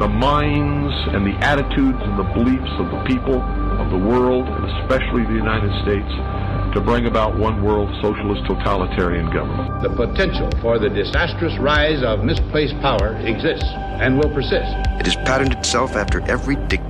the minds and the attitudes and the beliefs of the people of the world, and especially the United States, to bring about one world socialist totalitarian government. The potential for the disastrous rise of misplaced power exists and will persist. It has patterned itself after every dictator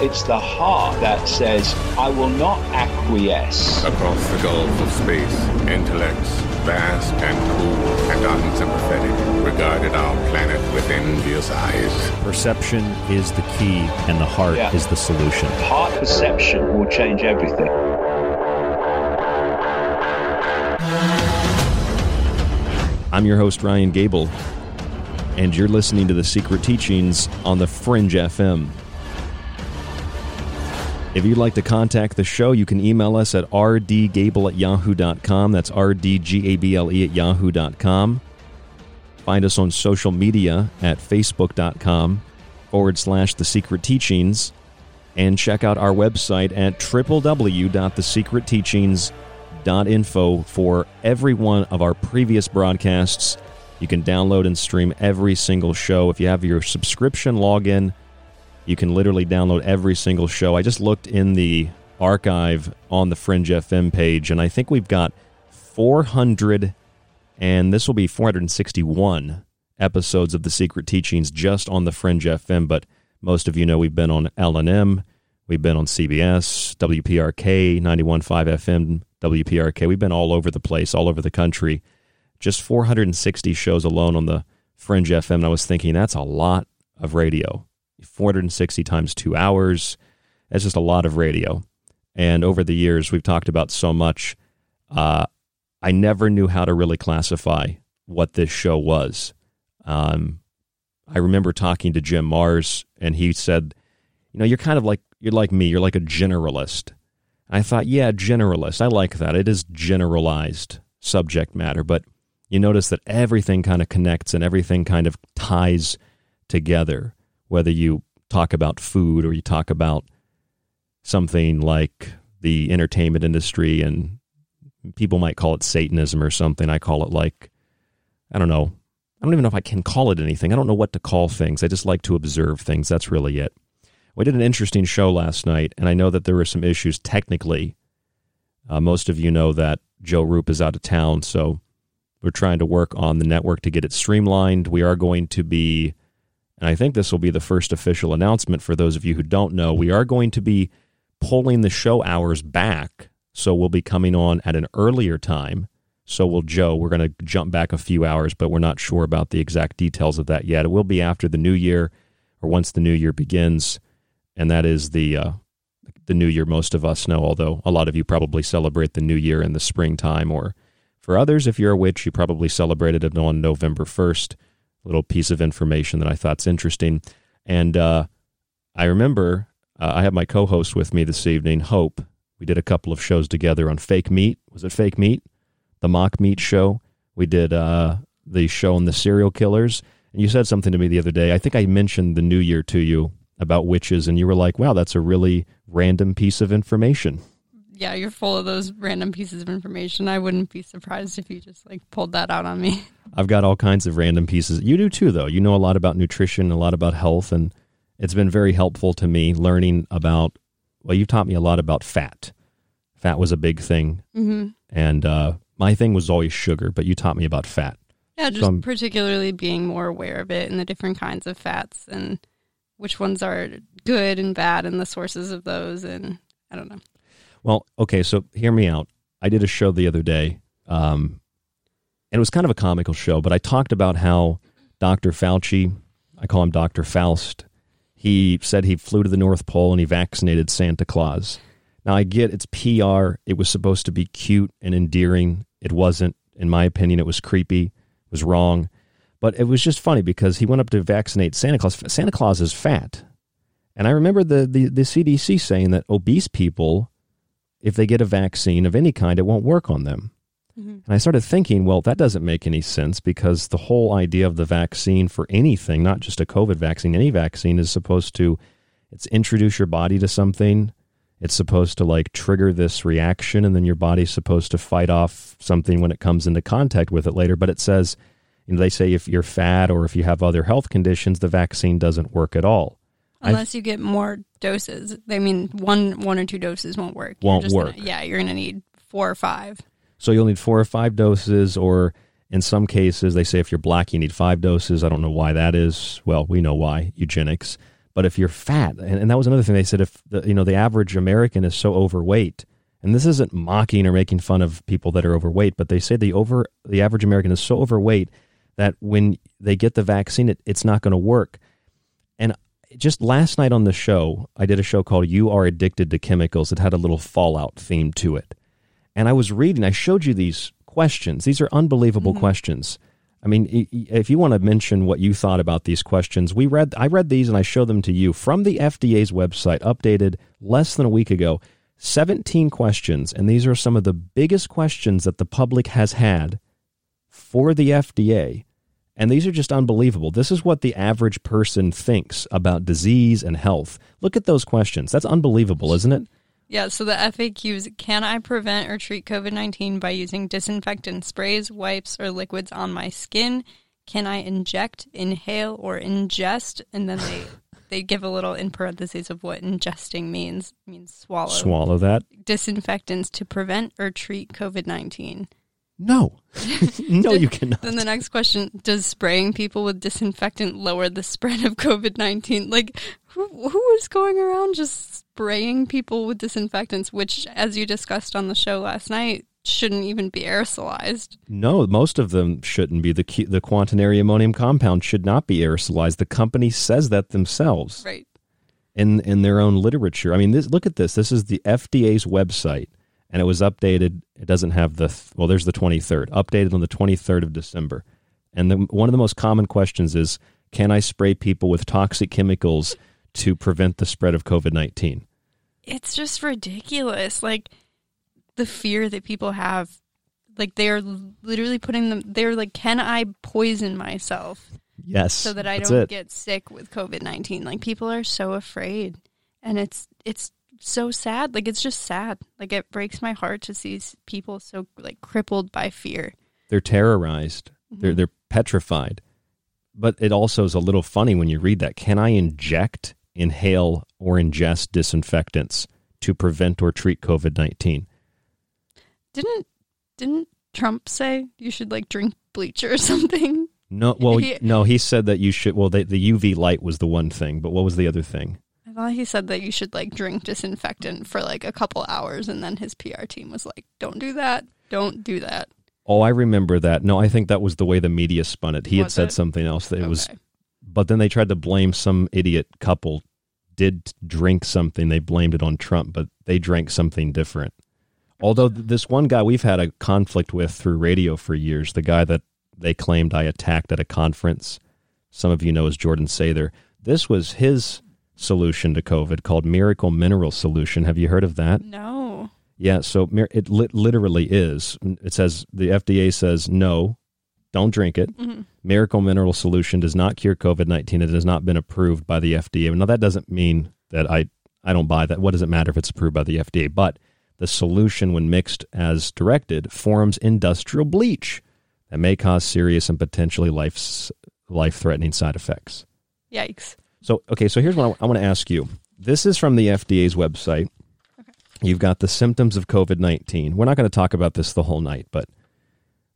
It's the heart that says, I will not acquiesce. Across the gulf of space, intellects, vast and cool and unsympathetic, regarded our planet with envious eyes. Perception is the key, and the heart Yeah. is the solution. Heart perception will change everything. I'm your host, Ryan Gable, and you're listening to The Secret Teachings on the Fringe FM. If you'd like to contact the show, you can email us at rdgable at yahoo.com. That's rdgable at yahoo.com. Find us on social media at facebook.com forward slash The Secret Teachings. And check out our website at www.thesecretteachings.info for every one of our previous broadcasts. You can download and stream every single show. If you have your subscription login, you can literally download every single show. I just looked in the archive on the Fringe FM page, and I think we've got 400, and this will be 461 episodes of The Secret Teachings just on the Fringe FM. But Most of you know we've been on L&M, we've been on CBS, WPRK, 91.5 FM, WPRK. We've been all over the place, all over the country. Just 460 shows alone on the Fringe FM. And I was thinking that's a lot of radio. 460 times two hours. That's just a lot of radio. And over the years, we've talked about so much. Uh, I never knew how to really classify what this show was. Um, I remember talking to Jim Marrs, and he said, "You know, you're kind of like you're like me. You're like a generalist." I thought, "Yeah, generalist. I like that. It is generalized subject matter, but you notice that everything kind of connects and everything kind of ties together. Whether you talk about food or you talk about something like the entertainment industry and people might call it Satanism or something. I call it like, I don't know. I don't even know if I can call it anything. I don't know what to call things. I just like to observe things. That's really it. We did an interesting show last night, and I know that there were some issues technically. Uh, most of you know that Joe Rupe is out of town, so we're trying to work on the network to get it streamlined. We are going to be, and I think this will be the first official announcement for those of you who don't know, we are going to be pulling the show hours back. So we'll be coming on at an earlier time. So will Joe. We're going to jump back a few hours, but we're not sure about the exact details of that yet. It will be after the new year or once the new year begins. And that is the uh, the new year most of us know, although a lot of you probably celebrate the new year in the springtime. Or for others, if you're a witch, you probably celebrated it on November 1st. Little piece of information that I thought's interesting. And uh, I remember uh, I have my co-host with me this evening, Hope. We did a couple of shows together on Fake Meat. Was it Fake Meat? The Mock Meat show. We did uh, the show on the serial killers. And you said something to me the other day. I think I mentioned the new year to you about witches, and you were like, wow, that's a really random piece of information. Yeah, you're full of those random pieces of information. I wouldn't be surprised if you just like pulled that out on me. I've got all kinds of random pieces. You do too, though. You know a lot about nutrition, a lot about health, and it's been very helpful to me learning about, well, you've taught me a lot about fat. Fat was a big thing. Mm-hmm. And uh, my thing was always sugar, but you taught me about fat. Yeah, just so particularly being more aware of it and the different kinds of fats and which ones are good and bad and the sources of those. And I don't know. Well, okay, so hear me out. I did a show the other day, um, and it was kind of a comical show, but I talked about how Dr. Fauci, I call him Dr. Faust, he said he flew to the North Pole and he vaccinated Santa Claus. Now, I get it's PR. It was supposed to be cute and endearing. It wasn't. In my opinion, it was creepy. It was wrong. But it was just funny because he went up to vaccinate Santa Claus. Santa Claus is fat. And I remember the, the, the CDC saying that obese people, if they get a vaccine of any kind, it won't work on them. Mm-hmm. And I started thinking, well, that doesn't make any sense because the whole idea of the vaccine for anything, not just a COVID vaccine, any vaccine is supposed to it's introduce your body to something. It's supposed to like trigger this reaction and then your body's supposed to fight off something when it comes into contact with it later, but it says you know, they say if you're fat or if you have other health conditions, the vaccine doesn't work at all. Unless you get more doses. I mean, one one or two doses won't work. Won't work. Gonna, yeah, you're going to need four or five. So you'll need four or five doses, or in some cases, they say if you're black, you need five doses. I don't know why that is. Well, we know why eugenics. But if you're fat, and, and that was another thing they said, if the, you know the average American is so overweight, and this isn't mocking or making fun of people that are overweight, but they say the over the average American is so overweight that when they get the vaccine, it, it's not going to work. And just last night on the show, I did a show called "You Are Addicted to Chemicals." It had a little Fallout theme to it. And I was reading, I showed you these questions. These are unbelievable mm-hmm. questions. I mean, if you want to mention what you thought about these questions, we read I read these and I showed them to you from the FDA's website, updated less than a week ago. 17 questions, and these are some of the biggest questions that the public has had for the FDA. And these are just unbelievable. This is what the average person thinks about disease and health. Look at those questions. That's unbelievable, isn't it? Yeah, so the FAQs can I prevent or treat COVID 19 by using disinfectant sprays, wipes, or liquids on my skin? Can I inject, inhale, or ingest? And then they. they give a little in parentheses of what ingesting means. Means swallow. Swallow that. Disinfectants to prevent or treat COVID 19. No. no, you cannot. Then the next question Does spraying people with disinfectant lower the spread of COVID 19? Like, who who was going around just spraying people with disinfectants, which, as you discussed on the show last night, shouldn't even be aerosolized. No, most of them shouldn't be. The the quaternary ammonium compound should not be aerosolized. The company says that themselves. Right. In in their own literature. I mean, this, look at this. This is the FDA's website, and it was updated. It doesn't have the th- well. There's the 23rd, updated on the 23rd of December. And the, one of the most common questions is, can I spray people with toxic chemicals to prevent the spread of COVID 19? It's just ridiculous. Like the fear that people have. Like they're literally putting them. They're like, can I poison myself? Yes, so that I don't it. get sick with COVID nineteen. Like people are so afraid, and it's it's so sad. Like it's just sad. Like it breaks my heart to see people so like crippled by fear. They're terrorized. Mm-hmm. They're they're petrified. But it also is a little funny when you read that. Can I inject, inhale, or ingest disinfectants to prevent or treat COVID nineteen? Didn't didn't Trump say you should like drink bleach or something? No, well, He- no. He said that you should. Well, the, the UV light was the one thing, but what was the other thing? He said that you should like drink disinfectant for like a couple hours, and then his PR team was like, "Don't do that. Don't do that." Oh, I remember that. No, I think that was the way the media spun it. He had said it? something else. That it was, but then they tried to blame some idiot couple did drink something. They blamed it on Trump, but they drank something different. Although this one guy we've had a conflict with through radio for years, the guy that they claimed I attacked at a conference, some of you know as Jordan Sather. This was his solution to COVID called Miracle Mineral Solution. Have you heard of that? No. Yeah, so it lit literally is. It says the FDA says no, don't drink it. Mhm. Miracle Mineral Solution does not cure COVID nineteen. It has not been approved by the FDA. Now that doesn't mean that I I don't buy that. What does it matter if it's approved by the FDA? But the solution, when mixed as directed, forms industrial bleach that may cause serious and potentially life life threatening side effects. Yikes. So, okay, so here's what I, want to ask you. This is from the FDA's website. You've got the symptoms of COVID 19. We're not going to talk about this the whole night, but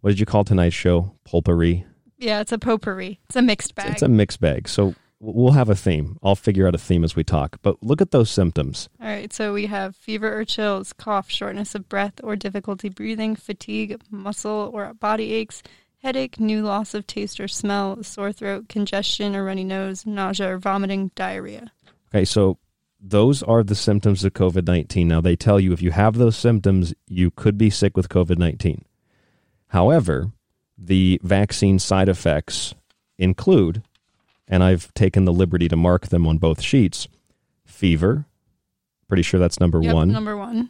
what did you call tonight's show? Pulpery? Yeah, it's a potpourri. It's a mixed bag. It's a mixed bag. So we'll have a theme. I'll figure out a theme as we talk. But look at those symptoms. All right, so we have fever or chills, cough, shortness of breath or difficulty breathing, fatigue, muscle or body aches, headache, new loss of taste or smell, sore throat, congestion or runny nose, nausea or vomiting, diarrhea. Okay, so those are the symptoms of COVID 19. Now, they tell you if you have those symptoms, you could be sick with COVID 19. However, the vaccine side effects include, and I've taken the liberty to mark them on both sheets fever, pretty sure that's number Yep, one. Number one.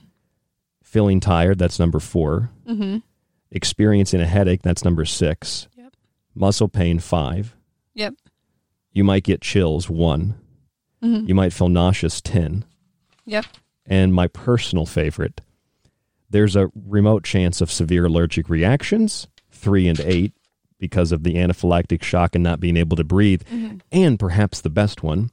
Feeling tired, that's number 4 Mm-hmm. Experiencing a headache, that's number six. Yep. Muscle pain, five. Yep. You might get chills, one. Mhm. You might feel nauseous, 10. Yep. And my personal favorite, there's a remote chance of severe allergic reactions, three and eight, because of the anaphylactic shock and not being able to breathe. Mhm. And perhaps the best one,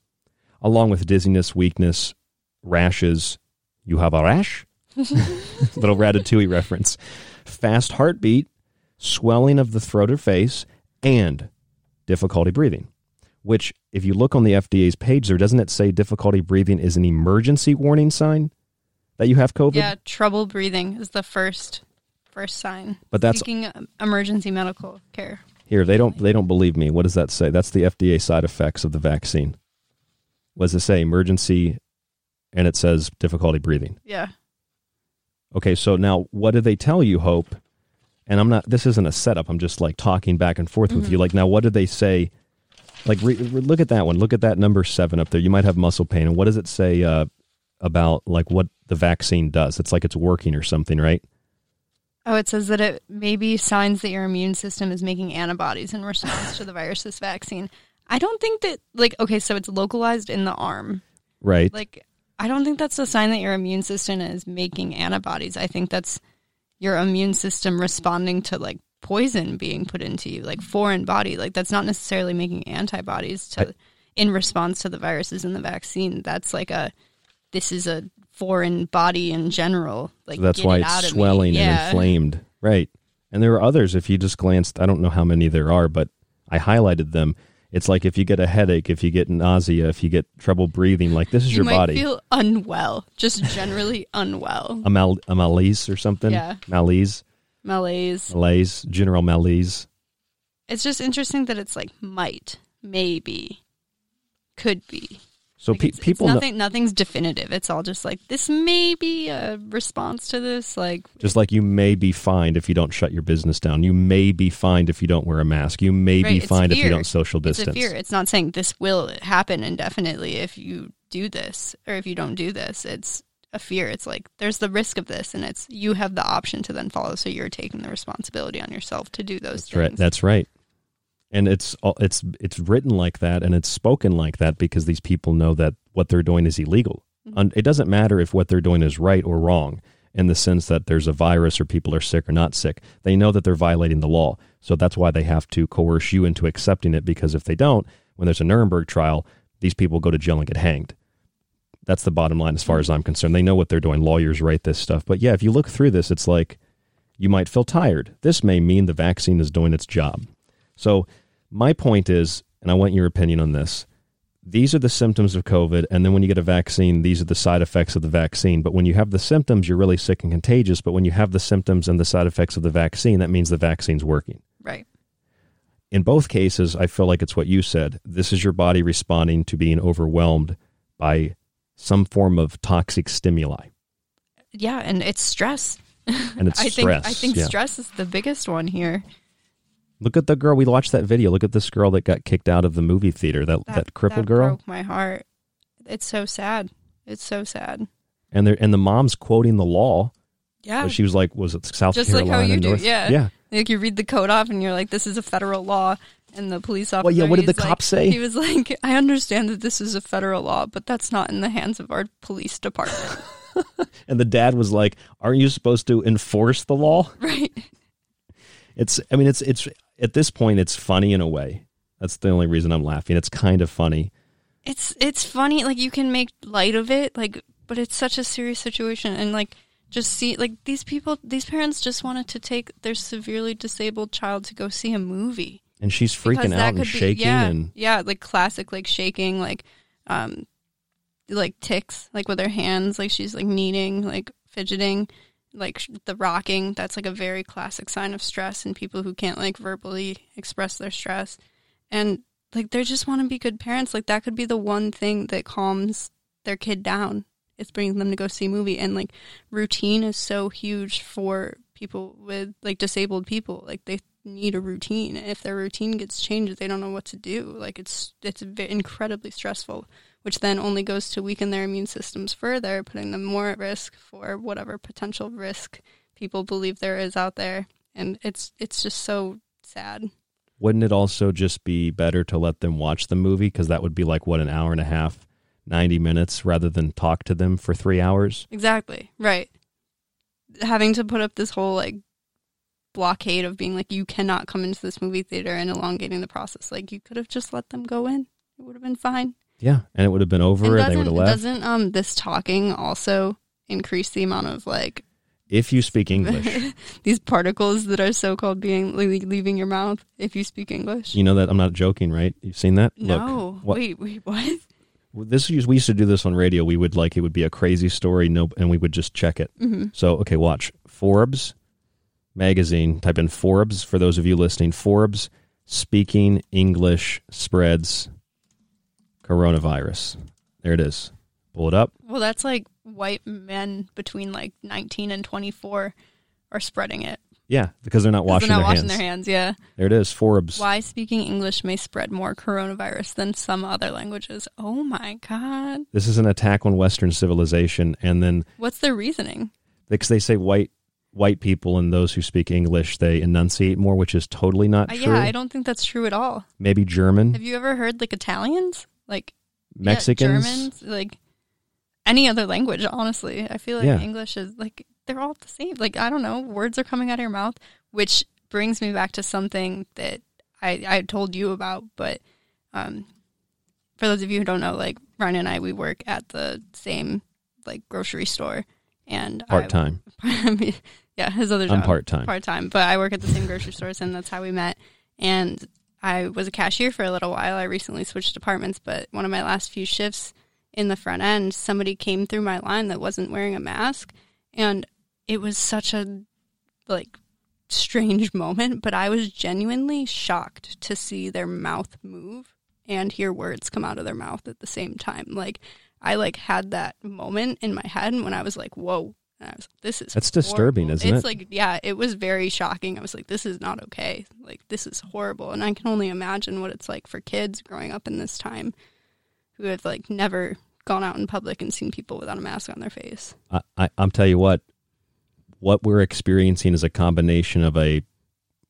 along with dizziness, weakness, rashes. You have a rash? Little ratatouille reference. Fast heartbeat, swelling of the throat or face, and difficulty breathing. Which, if you look on the FDA's page there, doesn't it say difficulty breathing is an emergency warning sign that you have COVID? Yeah, trouble breathing is the first first sign. But that's- seeking um, emergency medical care. Here, they don't they don't believe me. What does that say? That's the FDA side effects of the vaccine. What does it say? Emergency and it says difficulty breathing. Yeah. Okay, so now what do they tell you, Hope? And I'm not. This isn't a setup. I'm just like talking back and forth with Mhm. you. Like now, what did they say? Like re, re- look at that one. Look at that number seven up there. You might have muscle pain. And what does it say uh, about like what the vaccine does? It's like it's working or something, right? Oh, it says that it may be signs that your immune system is making antibodies in response to the virus's vaccine. I don't think that like okay, so it's localized in the arm. Right. Like I don't think that's a sign that your immune system is making antibodies. I think that's your immune system responding to like poison being put into you, like foreign body. Like that's not necessarily making antibodies to in response to the viruses in the vaccine. That's like a this is a foreign body in general. Like So that's why it it's swelling and inflamed. Right. And there are others. If you just glanced, I don't know how many there are, but I highlighted them. It's like if you get a headache, if you get nausea, if you get trouble breathing, like this is you your might body. feel unwell, just generally unwell. a, mal- a malaise or something. Yeah. Malaise, Malaise. malaise, general malaise. It's just interesting that it's like might, maybe, could be. So Like, pe- it's- it's people know, nothing's definitive. It's all just like this may be a response to this. Like just like you may be fined if you don't shut your business down. You may be fined if you don't wear a mask. You may right, be it's fined if you don't social It's distance. a fear. It's not saying this will happen indefinitely if you do this or if you don't do this. It's a fear. It's like there's the risk of this, and it's you have the option to then follow. So you're taking the responsibility on yourself to do those That's right. things. That's right. And it's it's it's written like that and it's spoken like that because these people know that what they're doing is illegal. Mm-hmm. It doesn't matter if what they're doing is right or wrong in the sense that there's a virus or people are sick or not sick. They know that they're violating the law. So that's why they have to coerce you into accepting it because if they don't, when there's a Nuremberg trial, these people go to jail and get hanged. That's the bottom line as far as I'm concerned. They know what they're doing. Lawyers write this stuff. But yeah, if you look through this, it's like you might feel tired. This may mean the vaccine is doing its job. So, my point is, and I want your opinion on this these are the symptoms of COVID. And then when you get a vaccine, these are the side effects of the vaccine. But when you have the symptoms, you're really sick and contagious. But when you have the symptoms and the side effects of the vaccine, that means the vaccine's working. Right. In both cases, I feel like it's what you said. This is your body responding to being overwhelmed by some form of toxic stimuli. Yeah, and it's stress. And it's I think I think yeah. stress is the biggest one here. Look at the girl. We watched that video. Look at this girl that got kicked out of the movie theater. That that, crippled that girl. broke my heart. It's so sad. It's so sad. And there and the mom's quoting the law. Yeah. She was like, was it South Just Carolina? like how you do. North? Yeah. Yeah. Like you read the code off and you're like, this is a federal law. And the police officer. Well, yeah, what did the like- cop say? He was like, I understand that this is a federal law, but that's not in the hands of our police department. And the dad was like, "Aren't you supposed to enforce the law?" right. It's. I mean, it's. It's at this point, it's funny in a way. That's the only reason I'm laughing. It's kind of funny. It's it's funny, like you can make light of it, like but it's such a serious situation and like just see like these people these parents just wanted to take their severely disabled child to go see a movie. And she's freaking out and be- shaking yeah, and yeah, like classic like shaking, like um like ticks, like with her hands, like she's like kneading, like fidgeting, like the rocking. That's like a very classic sign of stress in people who can't like verbally express their stress. And like they just want to be good parents. Like that could be the one thing that calms their kid down. It's bringing them to go see a movie. And like routine is so huge for people with like disabled people. Like they need a routine. And if their routine gets changed, they don't know what to do. Like it's it's incredibly stressful, which then only goes to weaken their immune systems further, putting them more at risk for whatever potential risk people believe there is out there. And it's it's just so sad. wouldn't it also just be better to let them watch the movie because that would be like what an hour and a half, ninety minutes, rather than talk to them for three hours? Exactly. Right. Having to put up this whole like blockade of being like you cannot come into this movie theater and elongating the process. Like you could have just let them go in. It would have been fine. Yeah, and it would have been over, And and, they would have left. doesn't um this talking also increase the amount of like If you speak English, these particles that are so called being le- leaving your mouth if you speak English? you know that I'm not joking, right? You've seen that? no. Look, what, Wait, wait, what? this we used to do this on radio. We would like it would be a crazy story, no, and we would just check it. Mhm. So okay, watch Forbes magazine. Type in Forbes for those of you listening. Forbes speaking English spreads coronavirus. There it is. Pull it up. Well, that's like white men between like 19 and 24 are spreading it. Yeah, because they're not washing they're not their washing hands. their hands, yeah. There it is. Forbes. Why speaking English may spread more coronavirus than some other languages. Oh my god. This is an attack on Western civilization, and then What's their reasoning? because they say white white people and those who speak English they enunciate more, which is totally not Uh, true. yeah, I don't think that's true at all. Maybe German, Have you ever heard like Italians? Like yeah, Mexicans. Germans, like any other language, honestly. I feel like Yeah. English is like they're all the same. Like I don't know, words are coming out of your mouth, which brings me back to something that I I told you about, but um for those of you who don't know, like Ryan and I we work at the same like grocery store and Part-time. yeah, his other job. I'm part-time. Part time, but I work at the same grocery stores, and that's how we met. And I was a cashier for a little while. I recently switched departments, but one of my last few shifts in the front end, somebody came through my line that wasn't wearing a mask, and it was such a like strange moment, but I was genuinely shocked to see their mouth move and hear words come out of their mouth at the same time. Like I like had that moment in my head when I was like, "Whoa." And I was like, this is That's disturbing, isn't it? it's it? like yeah, it was very shocking. I was like, this is not okay. Like this is horrible. And I can only imagine what it's like for kids growing up in this time who have like never gone out in public and seen people without a mask on their face. I, I, I'm tell you what, what we're experiencing is a combination of a,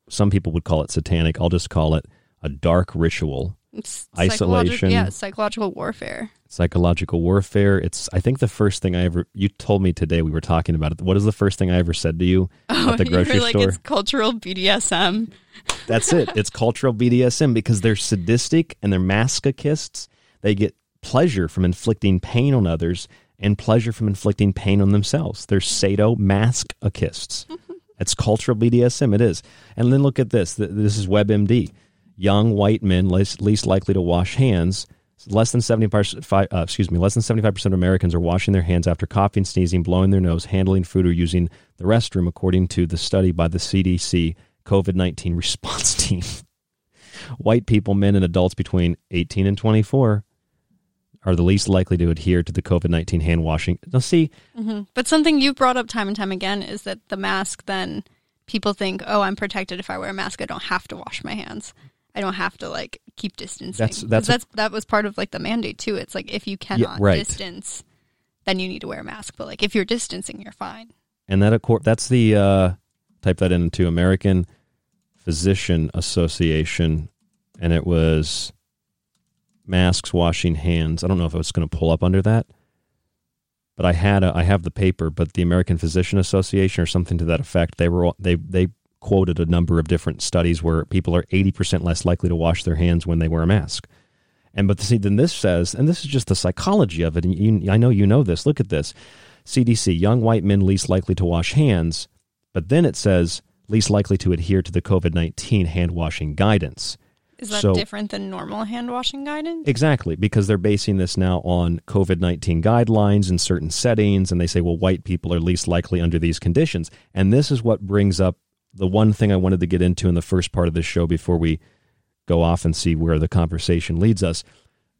some people would call it satanic. I'll just call it a dark ritual, It's isolation, yeah, psychological warfare. psychological warfare. It's, I think the first thing I ever, you told me today, we were talking about it. What is the first thing I ever said to you oh, at the grocery you were like store? it's cultural BDSM. That's it. It's cultural BDSM because they're sadistic and they're masochists. They get pleasure from inflicting pain on others and pleasure from inflicting pain on themselves. They're sadomasochists. It's cultural BDSM. It is. And then look at this. This is WebMD. Young white men least, least likely to wash hands. Less than seventy percent. Uh, excuse me. Less than seventy-five percent of Americans are washing their hands after coughing, sneezing, blowing their nose, handling food, or using the restroom, according to the study by the CDC COVID nineteen response team. White people, men, and adults between eighteen and twenty-four are the least likely to adhere to the COVID nineteen hand washing. Now, see, hmm But something you've brought up time and time again is that the mask then people think, oh, I'm protected if I wear a mask. I don't have to wash my hands. I don't have to like keep distancing. That's- that's that's that was part of like the mandate too. It's like if you cannot right. distance, then you need to wear a mask. But like if you're distancing, you're fine. and that of course that's the uh, type that into American Physician Association, and it was masks, washing hands. I don't know if it's going to pull up under that, but I had a, I have the paper, but the American Physician Association or something to that effect. They were they they quoted a number of different studies where people are eighty percent less likely to wash their hands when they wear a mask. And but see, then this says, and this is just the psychology of it. And you, I know you know this. Look at this: CDC, young white men least likely to wash hands. But then it says least likely to adhere to the COVID nineteen hand washing guidance. Is that So- different than normal hand washing guidance? Exactly, because they're basing this now on COVID 19 guidelines in certain settings, and they say, well, white people are least likely under these conditions. And this is what brings up the one thing I wanted to get into in the first part of this show before we go off and see where the conversation leads us.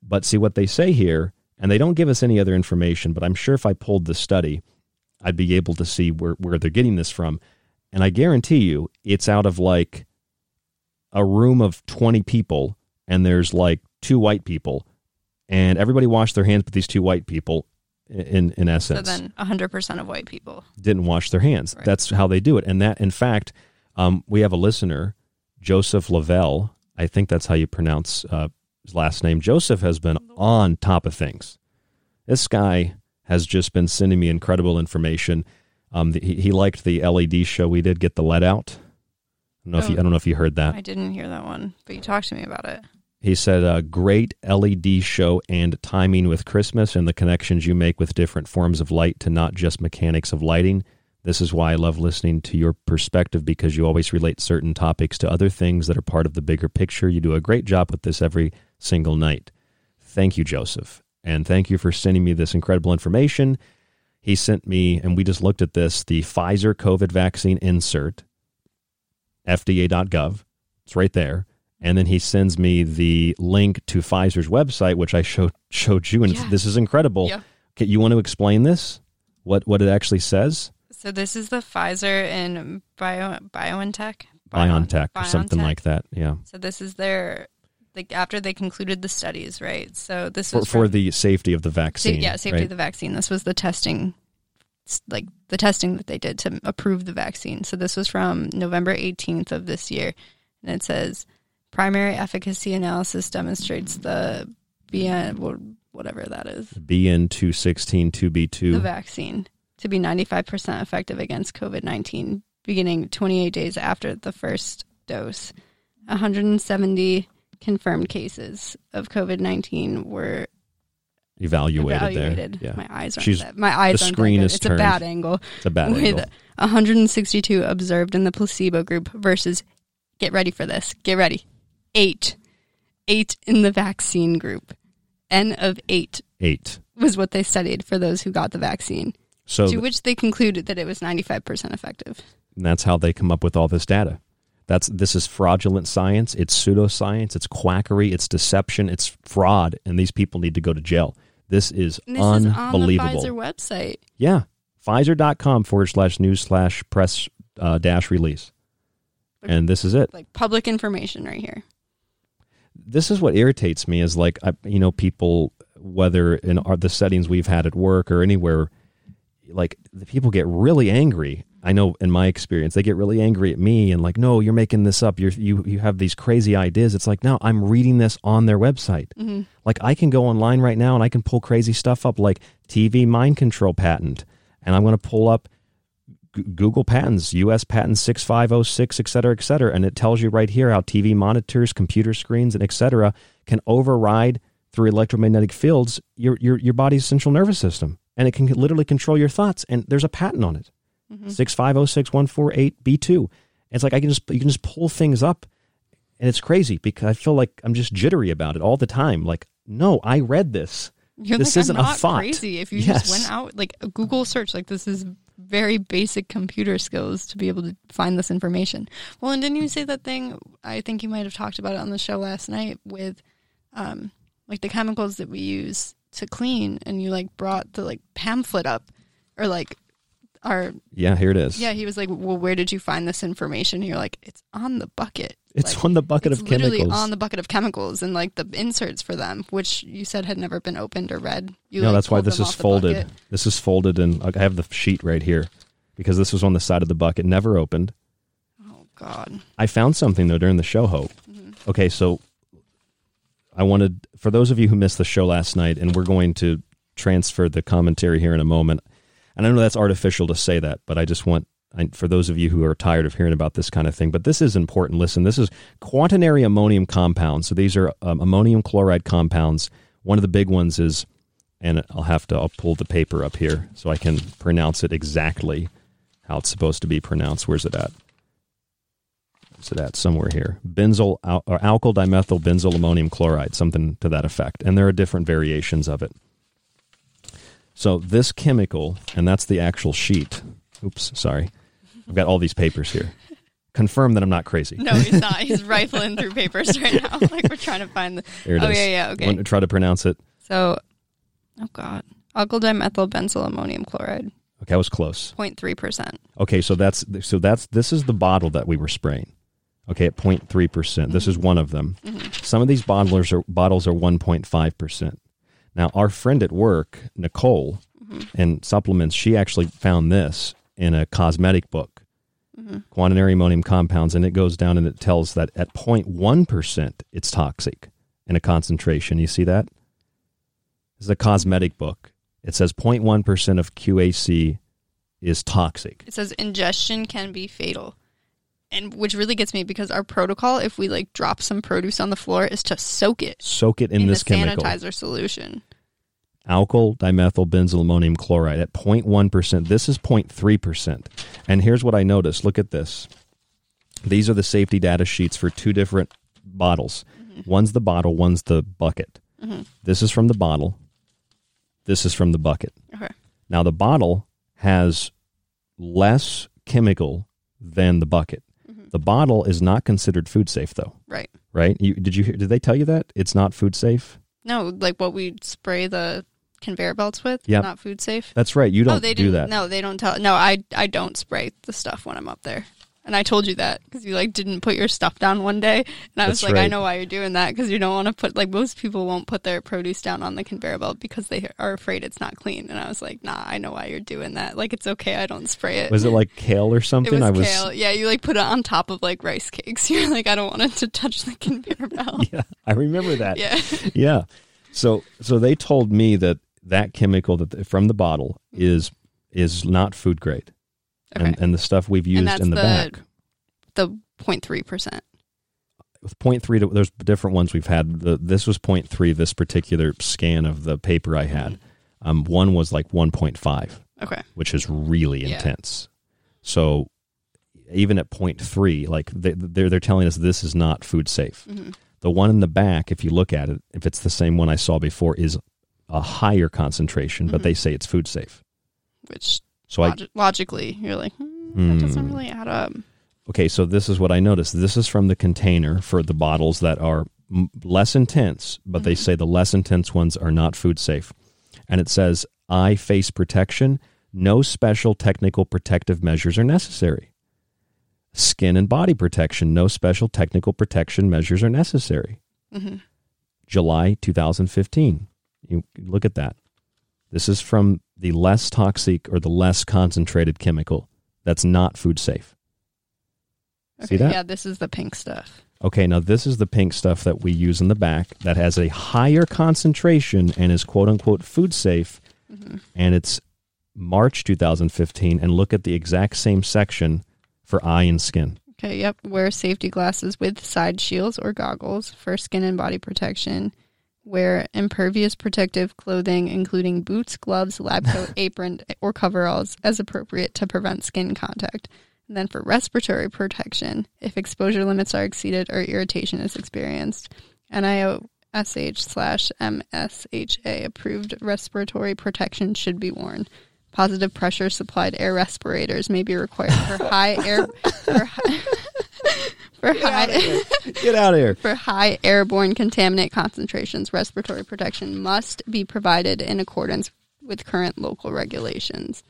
But see what they say here, and they don't give us any other information, but I'm sure if I pulled the study, I'd be able to see where, where they're getting this from. And I guarantee you, it's out of like a room of 20 people and there's like two white people and everybody washed their hands but these two white people in in essence. So then 100% of white people. didn't wash their hands. That's how they do it. And that in fact um, we have a listener joseph lavelle. I think that's how you pronounce uh, his last name. Joseph has been on top of things. This guy has just been sending me incredible information. Um, the, he, he liked the led show. We did get the lead out. I don't know if you, I don't know if you heard that. I didn't hear that one, but you talked to me about it. He said, uh, great LED show and timing with Christmas and the connections you make with different forms of light to not just mechanics of lighting. This is why I love listening to your perspective because you always relate certain topics to other things that are part of the bigger picture. You do a great job with this every single night. Thank you, Joseph. And thank you for sending me this incredible information. He sent me, and we just looked at this, the Pfizer COVID vaccine insert, FDA.gov. It's right there. And then he sends me the link to Pfizer's website, which I showed showed you, and Yeah. this is incredible. Yeah. Okay, you want to explain this? What what it actually says? So this is the Pfizer and Bio BioNTech. BioNTech or something BioNTech. like that. Yeah, So this is their like after they concluded the studies, right? So this for, was for from- the safety of the sa- vaccine. yeah, safety right? of the vaccine. This was the testing, like the testing that they did to approve the vaccine. So this was from November 18th of this year, and it says primary efficacy analysis demonstrates the B N whatever that is B N two sixteen two B two the vaccine to be 95% effective against COVID 19 beginning 28 days after the first dose. 170 confirmed cases of COVID 19 were evaluated, evaluated. there. Yeah, My eyes aren't She's- that, my eyes the screen is It's turned. a bad angle. It's a bad with angle. 162 observed in the placebo group versus get ready for this. Get ready. Eight. Eight in the vaccine group. N of eight Eight. was what they studied for those who got the vaccine. So to th- which they concluded that it was 95% effective. And that's how they come up with all this data. That's this is fraudulent science. It's pseudoscience. It's quackery. It's deception. It's fraud. And these people need to go to jail. This is this unbelievable. is on the Pfizer website. yeah, Pfizer.com forward slash news slash press uh, dash release, and this is it. Like public information right here. This is what irritates me is like I, you know people whether in our, the settings we've had at work or anywhere like the people get really angry. I know in my experience they get really angry at me and like no you're making this up. You're you you have these crazy ideas. It's like no i'm reading this on their website. Mhm. like i can go online right now and i can pull crazy stuff up like tv mind control patent and i'm going to pull up G- Google patents, U.S. patent 6506, et cetera, et cetera. And it tells you right here how TV monitors, computer screens, and et cetera can override through electromagnetic fields your, your, your body's central nervous system. And it can literally control your thoughts. And there's a patent on it. Mhm. 6506148B2. It's like I can just, you can just pull things up. And it's crazy because I feel like I'm just jittery about it all the time. Like, no, I read this. You're this like, isn't I'm not a thought. crazy. If you Yes. just went out, like a Google search, like this is very basic computer skills to be able to find this information. Well, and didn't you say that thing? I think you might have talked about it on the show last night with, um, like the chemicals that we use to clean, and you like brought the like pamphlet up, or like our Yeah, here it is. yeah. He was like, "Well, where did you find this information?" You're like, "It's on the bucket." It's Like, on the bucket it's of literally chemicals. on the bucket of chemicals and like the inserts for them, which you said had never been opened or read. You, no, like, that's why this is folded. bucket. This is folded, and I have the sheet right here because this was on the side of the bucket, never opened. Oh God! I found something though during the show. Hope. Mm-hmm. Okay, so I wanted for those of you who missed the show last night, and we're going to transfer the commentary here in a moment. And I know that's artificial to say that, but I just want I, for those of you who are tired of hearing about this kind of thing. But this is important. Listen, this is quaternary ammonium compounds. So these are um, ammonium chloride compounds. One of the big ones is, and I'll have to I'll pull the paper up here so I can pronounce it exactly how it's supposed to be pronounced. Where's it at? Where's it at? Somewhere here. Benzyl al- or alkyl dimethyl benzyl ammonium chloride, something to that effect. And there are different variations of it. So this chemical, and that's the actual sheet. Oops, sorry. I've got all these papers here. Confirm that I'm not crazy. No, he's not. He's rifling through papers right now. Like we're trying to find the. There it oh is. yeah, yeah. Okay. Want to try to pronounce it. So, oh god, alkyl dimethyl benzyl ammonium chloride, Okay, I was close. 0.3 percent. Okay, so that's so that's this is the bottle that we were spraying. Okay, at 0.3 percent. This is one of them. Mhm. Some of these bottlers are bottles are 1.5 percent. Now, our friend at work, Nicole, and supplements, she actually found this in a cosmetic book, Mhm. quaternary ammonium compounds, and it goes down and it tells that at 0.1 percent it's toxic in a concentration. You see that? This is a cosmetic book. It says 0.1 percent of QAC is toxic. It says ingestion can be fatal. And which really gets me because our protocol, if we like drop some produce on the floor, is to soak it Soak it in, this the chemical. sanitizer solution. Alkyl dimethyl benzyl ammonium chloride at 0.1%. This is 0.3%. And here's what I noticed. Look at this. These are the safety data sheets for two different bottles. One's the bottle, one's the bucket. Mhm. This is from the bottle. This is from the bucket. Okay. Now the bottle has less chemical than the bucket. The bottle is not considered food safe though. Right. Right? You did you hear did they tell you that? It's not food safe? No, like what we spray the conveyor belts with. Yep. Not food safe. That's right. You oh, don't they do that. No, they don't tell. No, I I don't spray the stuff when I'm up there. And I told you that because you like didn't put your stuff down one day, and I was That's like, I know why you're doing that because you don't want to put like most people won't put their produce down on the conveyor belt because they are afraid it's not clean. And I was like, Nah, I know why you're doing that. Like it's okay, I don't spray it. Was it like kale or something? It was I was kale. Yeah, you like put it on top of like rice cakes. You're like, I don't want it to touch the conveyor belt. Yeah, I remember that. Yeah. yeah. So so they told me that that chemical that from the bottle mm-hmm. is is not food grade, and and the stuff we've used in the, back the 0.3 percent. with point three. To, there's different ones we've had. The, this was point three. This particular scan of the paper I had, um, one was like one point five. Okay. which is really Yeah. intense. So even at point three, like they, they're they're telling us this is not food safe. Mhm. The one in the back, if you look at it, if it's the same one I saw before, is a higher concentration, but Mhm. they say it's food safe. Which So I- logically, you're like, hmm, that doesn't Hmm. really add up. Okay, so this is what I noticed. This is from the container for the bottles that are m- less intense, but they say the less intense ones are not food safe. And it says eye face protection, no special technical protective measures are necessary. Skin and body protection, no special technical protection measures are necessary. Mhm. July 2015. You look at that. This is from the less toxic or the less concentrated chemical that's not food safe. Okay, See that? Yeah, this is the pink stuff. Okay, now this is the pink stuff that we use in the back that has a higher concentration and is quote unquote food safe. Mhm. And it's March 2015. And look at the exact same section for eye and skin. Okay, yep. Wear safety glasses with side shields or goggles for skin and body protection. Wear impervious protective clothing, including boots, gloves, lab coat, apron, or coveralls, as appropriate to prevent skin contact. And then for respiratory protection, if exposure limits are exceeded or irritation is experienced, NIOSH slash MSHA approved respiratory protection should be worn. Positive pressure supplied air respirators may be required for high air for high, for high Get out of here. for high airborne contaminant concentrations. Respiratory protection must be provided in accordance with current local regulations.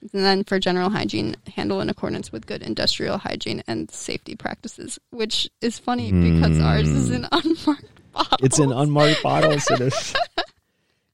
And then for general hygiene, handle in accordance with good industrial hygiene and safety practices, which is funny because ours is hmm. an unmarked bottle. It's an unmarked bottles. It is.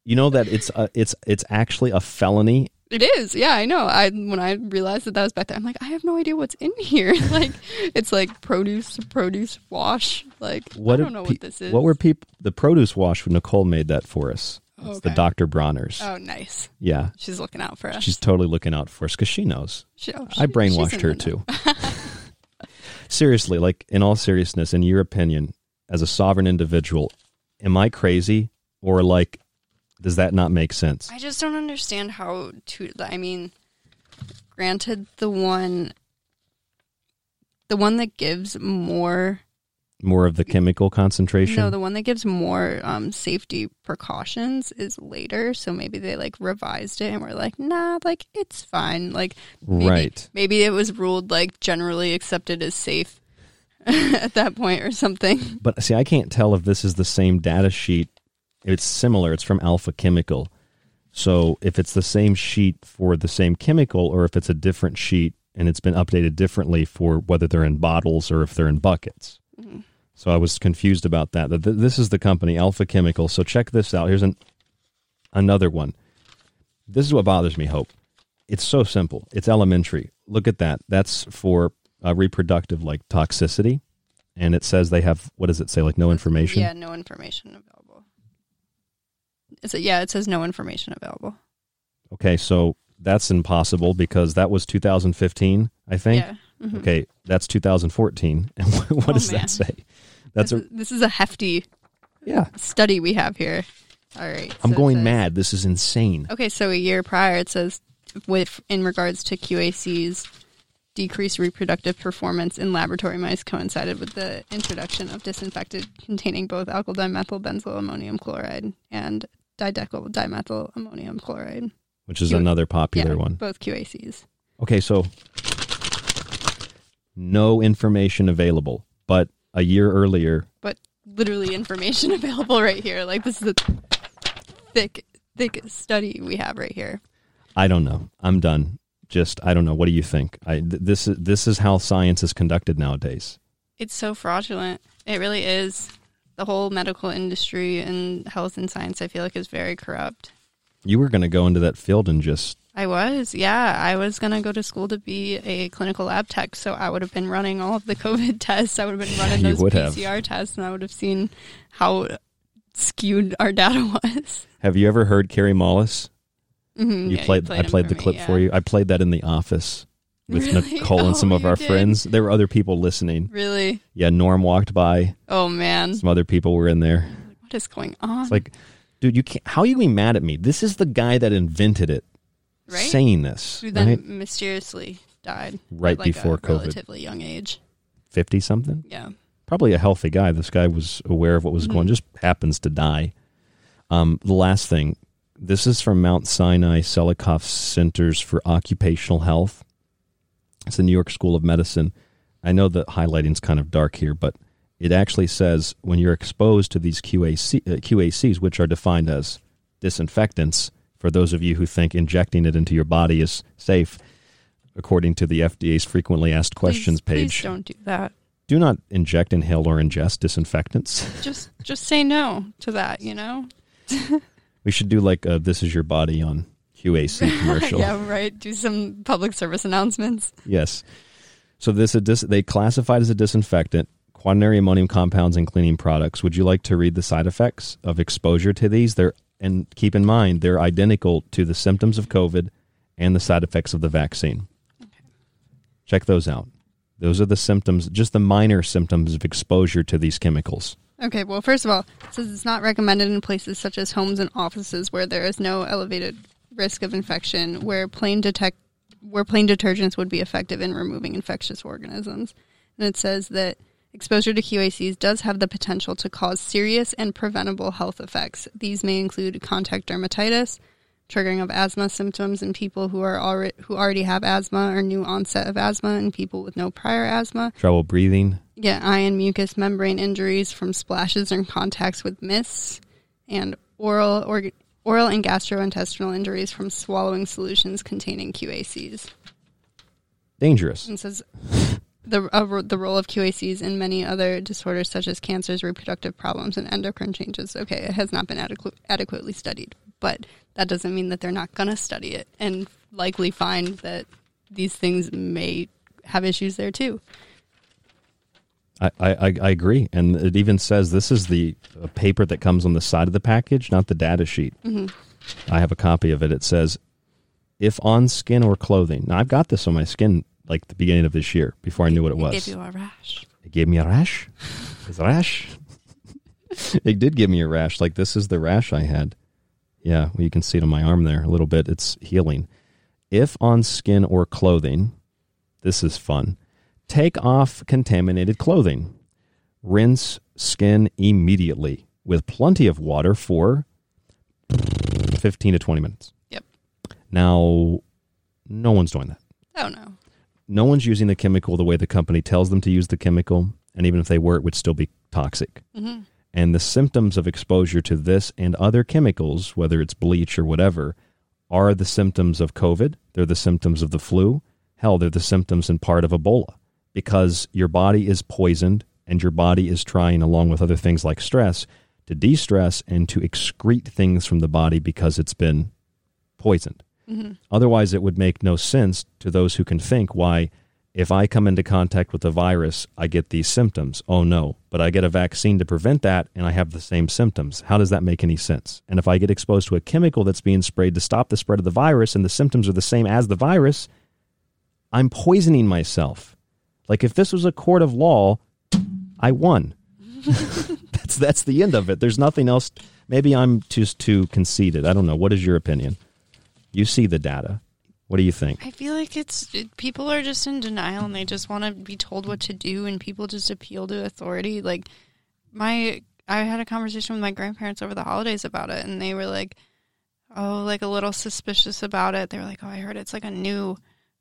You know that it's a, it's it's actually a felony. It is, yeah, I know. I when I realized that that was back there, I'm like, I have no idea what's in here. like, it's like produce, produce wash. Like, What I don't know pe- what this is. What were people? The produce wash. Nicole made that for us. It's the Dr. Bronner's. Oh, nice. Yeah. She's looking out for us. She's totally looking out for us because she knows. She- oh, I she- she's brainwashed her too. Seriously, like in all seriousness, in your opinion, as a sovereign individual, am I crazy or like does that not make sense? I just don't understand how to. I mean, granted, the one, the one that gives more. More of the chemical concentration. No, the one that gives more um, safety precautions is later. So maybe they like revised it and were like, nah, like it's fine. Like maybe, Right. Maybe it was ruled like generally accepted as safe at that point or something. But see, I can't tell if this is the same data sheet. It's similar. It's from Alpha Chemical. So if it's the same sheet for the same chemical or if it's a different sheet and it's been updated differently for whether they're in bottles or if they're in buckets. Mhm. So I was confused about that. That This is the company Alpha Chemical. So check this out. Here's an another one. This is what bothers me, Hope. It's so simple. It's elementary. Look at that. That's for uh, reproductive like toxicity, and it says they have what does it say? Like no information. Yeah, no information. Is it? Yeah, it says no information available. Okay, so that's impossible because that was 2015, I think. Yeah, mhm. Okay, that's 2014. And what Oh, does man. that say? That's this, a. is, this is a hefty Yeah. study we have here. All right. I'm so going says- mad. This is insane. Okay, so a year prior, it says with in regards to QAC's decreased reproductive performance in laboratory mice coincided with the introduction of disinfectant containing both alkyl dimethyl benzyl ammonium chloride and didecyl dimethyl ammonium chloride. Which is Q- another popular yeah, one. Both QACs. Okay, so no information available, but a year earlier, But literally information available right here. Like this is a thick, thick study we have right here. I don't know. I'm done. Just I don't know. What do you think? I th- this is this is how science is conducted nowadays. It's so fraudulent. It really is. The whole medical industry and health and science, I feel like, is very corrupt. You were going to go into that field and just I was, yeah. I was going to go to school to be a clinical lab tech, so I would have been running all of the COVID tests. I would have been running those would have. PCR tests, and I would have seen how skewed our data was. Have you ever heard Kary Mullis? Mhm, You yeah, you played. played I played the me, clip for you. I played that in the office with Really? Nicole and some Oh, of our did? friends. There were other people listening. Really? Yeah, Norm walked by. Oh, man. Some other people were in there. What is going on? It's like, dude, you can't. How are you being mad at me? This is the guy that invented it, Right? saying this. Who then right? mysteriously died Right like, before a COVID. relatively young age. 50 something? Yeah. Probably a healthy guy. This guy was aware of what was going Mhm. just happens to die. Um, the last thing this is from Mount Sinai Selikoff Centers for Occupational Health. It's the New York School of Medicine. I know the highlighting's kind of dark here, but it actually says when you're exposed to these QAC, uh, QACs, which are defined as disinfectants, for those of you who think injecting it into your body is safe, according to the FDA's frequently asked questions please, page, Please don't do that. do not inject, inhale, or ingest disinfectants. Just just say no to that. You know. we should do like a "This Is Your Body" on QAC commercial. yeah. Right. Do some public service announcements. Yes. So this dis- they classified as a disinfectant, quaternary ammonium compounds in cleaning products. Would you like to read the side effects of exposure to these? They're and keep in mind they're identical to the symptoms of COVID and the side effects of the vaccine. Check those out. Those are the symptoms, just the minor symptoms of exposure to these chemicals. Okay, well, first of all, it says it's not recommended in places such as homes and offices where there is no elevated risk of infection, where plain detect where plain detergents would be effective in removing infectious organisms. And it says that exposure to QACs does have the potential to cause serious and preventable health effects. These may include contact dermatitis, triggering of asthma symptoms in people who are already who already have asthma or new onset of asthma in people with no prior asthma, Trouble breathing. yeah, eye and mucous membrane injuries from splashes or contacts with mists, and oral or oral and gastrointestinal injuries from swallowing solutions containing QACs. Dangerous. And says the uh, the role of QACs in many other disorders such as cancers, reproductive problems, and endocrine changes. Okay, it has not been adequ- adequately studied, but that doesn't mean that they're not going to study it and likely find that these things may have issues there too. I, I, I agree. And it even says this is the uh, paper that comes on the side of the package, not the data sheet. Mhm. I have a copy of it. It says, if on skin or clothing. Now, I've got this on my skin like the beginning of this year before I knew what it was. It gave you a rash. It gave me a rash. Is a rash? it did give me a rash. Like this is the rash I had. Yeah, well, you can see it on my arm there a little bit. It's healing. If on skin or clothing, this is fun. Take off contaminated clothing. Rinse skin immediately with plenty of water for 15 to 20 minutes. Yep. Now, no one's doing that Oh no. no one's using the chemical the way the company tells them to use the chemical, and even if they were, it would still be toxic. Mhm. And the symptoms of exposure to this and other chemicals, whether it's bleach or whatever, are the symptoms of COVID. They're the symptoms of the flu. Hell, they're the symptoms in part of Ebola because your body is poisoned and your body is trying, along with other things like stress, to de stress and to excrete things from the body because it's been poisoned. Mhm. Otherwise, it would make no sense to those who can think why, if I come into contact with the virus, I get these symptoms. Oh no, but I get a vaccine to prevent that and I have the same symptoms. How does that make any sense? And if I get exposed to a chemical that's being sprayed to stop the spread of the virus and the symptoms are the same as the virus, I'm poisoning myself. Like if this was a court of law, I won. that's that's the end of it. There's nothing else. Maybe I'm just too conceited. I don't know. What is your opinion? You see the data. What do you think? I feel like it's it, people are just in denial and they just want to be told what to do and people just appeal to authority. Like my I had a conversation with my grandparents over the holidays about it and they were like oh like a little suspicious about it. They were like, "Oh, I heard it's like a new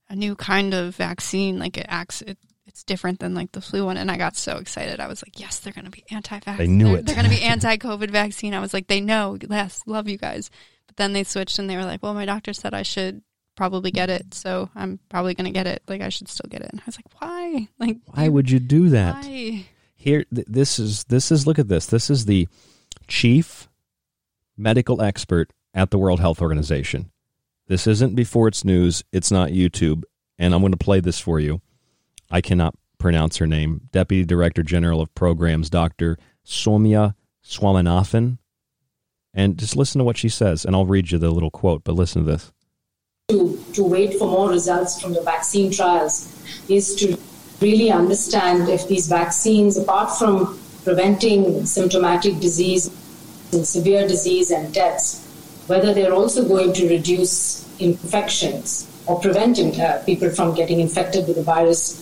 a new kind of vaccine like it acts it it's different than like the flu one." And I got so excited. I was like, "Yes, they're going to be anti-vax. They knew they're, it. They're going to be anti-COVID vaccine." I was like, "They know. Yes, love you guys." But then they switched and they were like, "Well, my doctor said I should probably get it, so I'm probably going to get it. Like I should still get it." And I was like, "Why? Like Why would you do that? why?" Here, th- this is this is look at this. This is the chief medical expert at the World Health Organization. This isn't before it's news. It's not YouTube, and I'm going to play this for you. I cannot pronounce her name. Deputy Director General of Programs, Dr. Soumya Swaminathan. And just listen to what she says, and I'll read you the little quote, but listen to this. to, to wait for more results from the vaccine trials is to really understand if these vaccines, apart from preventing symptomatic disease and severe disease and deaths, whether they're also going to reduce infections or preventing uh, people from getting infected with the virus,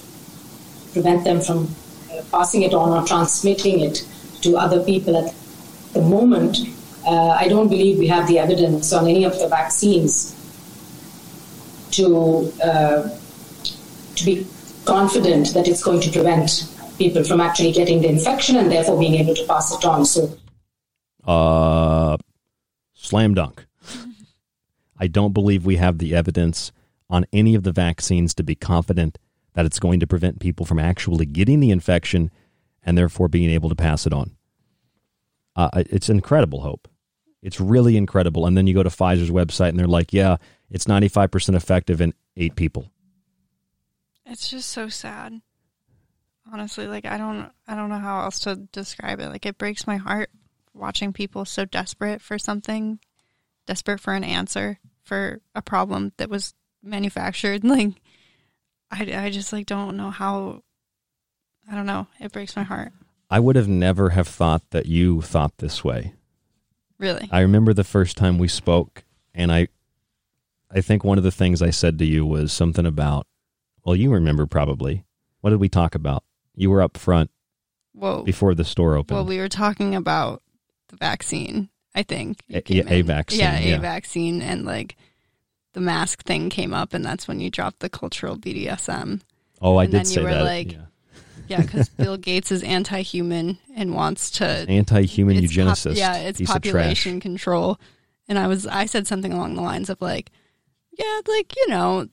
prevent them from uh, passing it on or transmitting it to other people. At the moment, uh, I don't believe we have the evidence on any of the vaccines to uh, to be confident that it's going to prevent people from actually getting the infection and therefore being able to pass it on. So, Uh, slam dunk. I don't believe we have the evidence on any of the vaccines to be confident that it's going to prevent people from actually getting the infection and therefore being able to pass it on. Uh, it's incredible hope. It's really incredible. And then you go to Pfizer's website and they're like, yeah, it's 95% effective in eight people. It's just so sad. Honestly, like I don't I don't know how else to describe it. Like it breaks my heart watching people so desperate for something, desperate for an answer for a problem that was manufactured. Like I I just like don't know how I don't know. It breaks my heart. I would have never have thought that you thought this way. Really? I remember the first time we spoke and I I think one of the things I said to you was something about well, you remember probably. What did we talk about? You were up front Whoa. before the store opened. Well, we were talking about the vaccine, I think. A- yeah, a vaccine, Yeah, a yeah. vaccine and like the mask thing came up and that's when you dropped the cultural BDSM. Oh, I and did then say you were that, Like, yeah. yeah, because Bill Gates is anti-human and wants to Anti-human it's pop- yeah, it's population control. And I was I said something along the lines of like, yeah, like you know,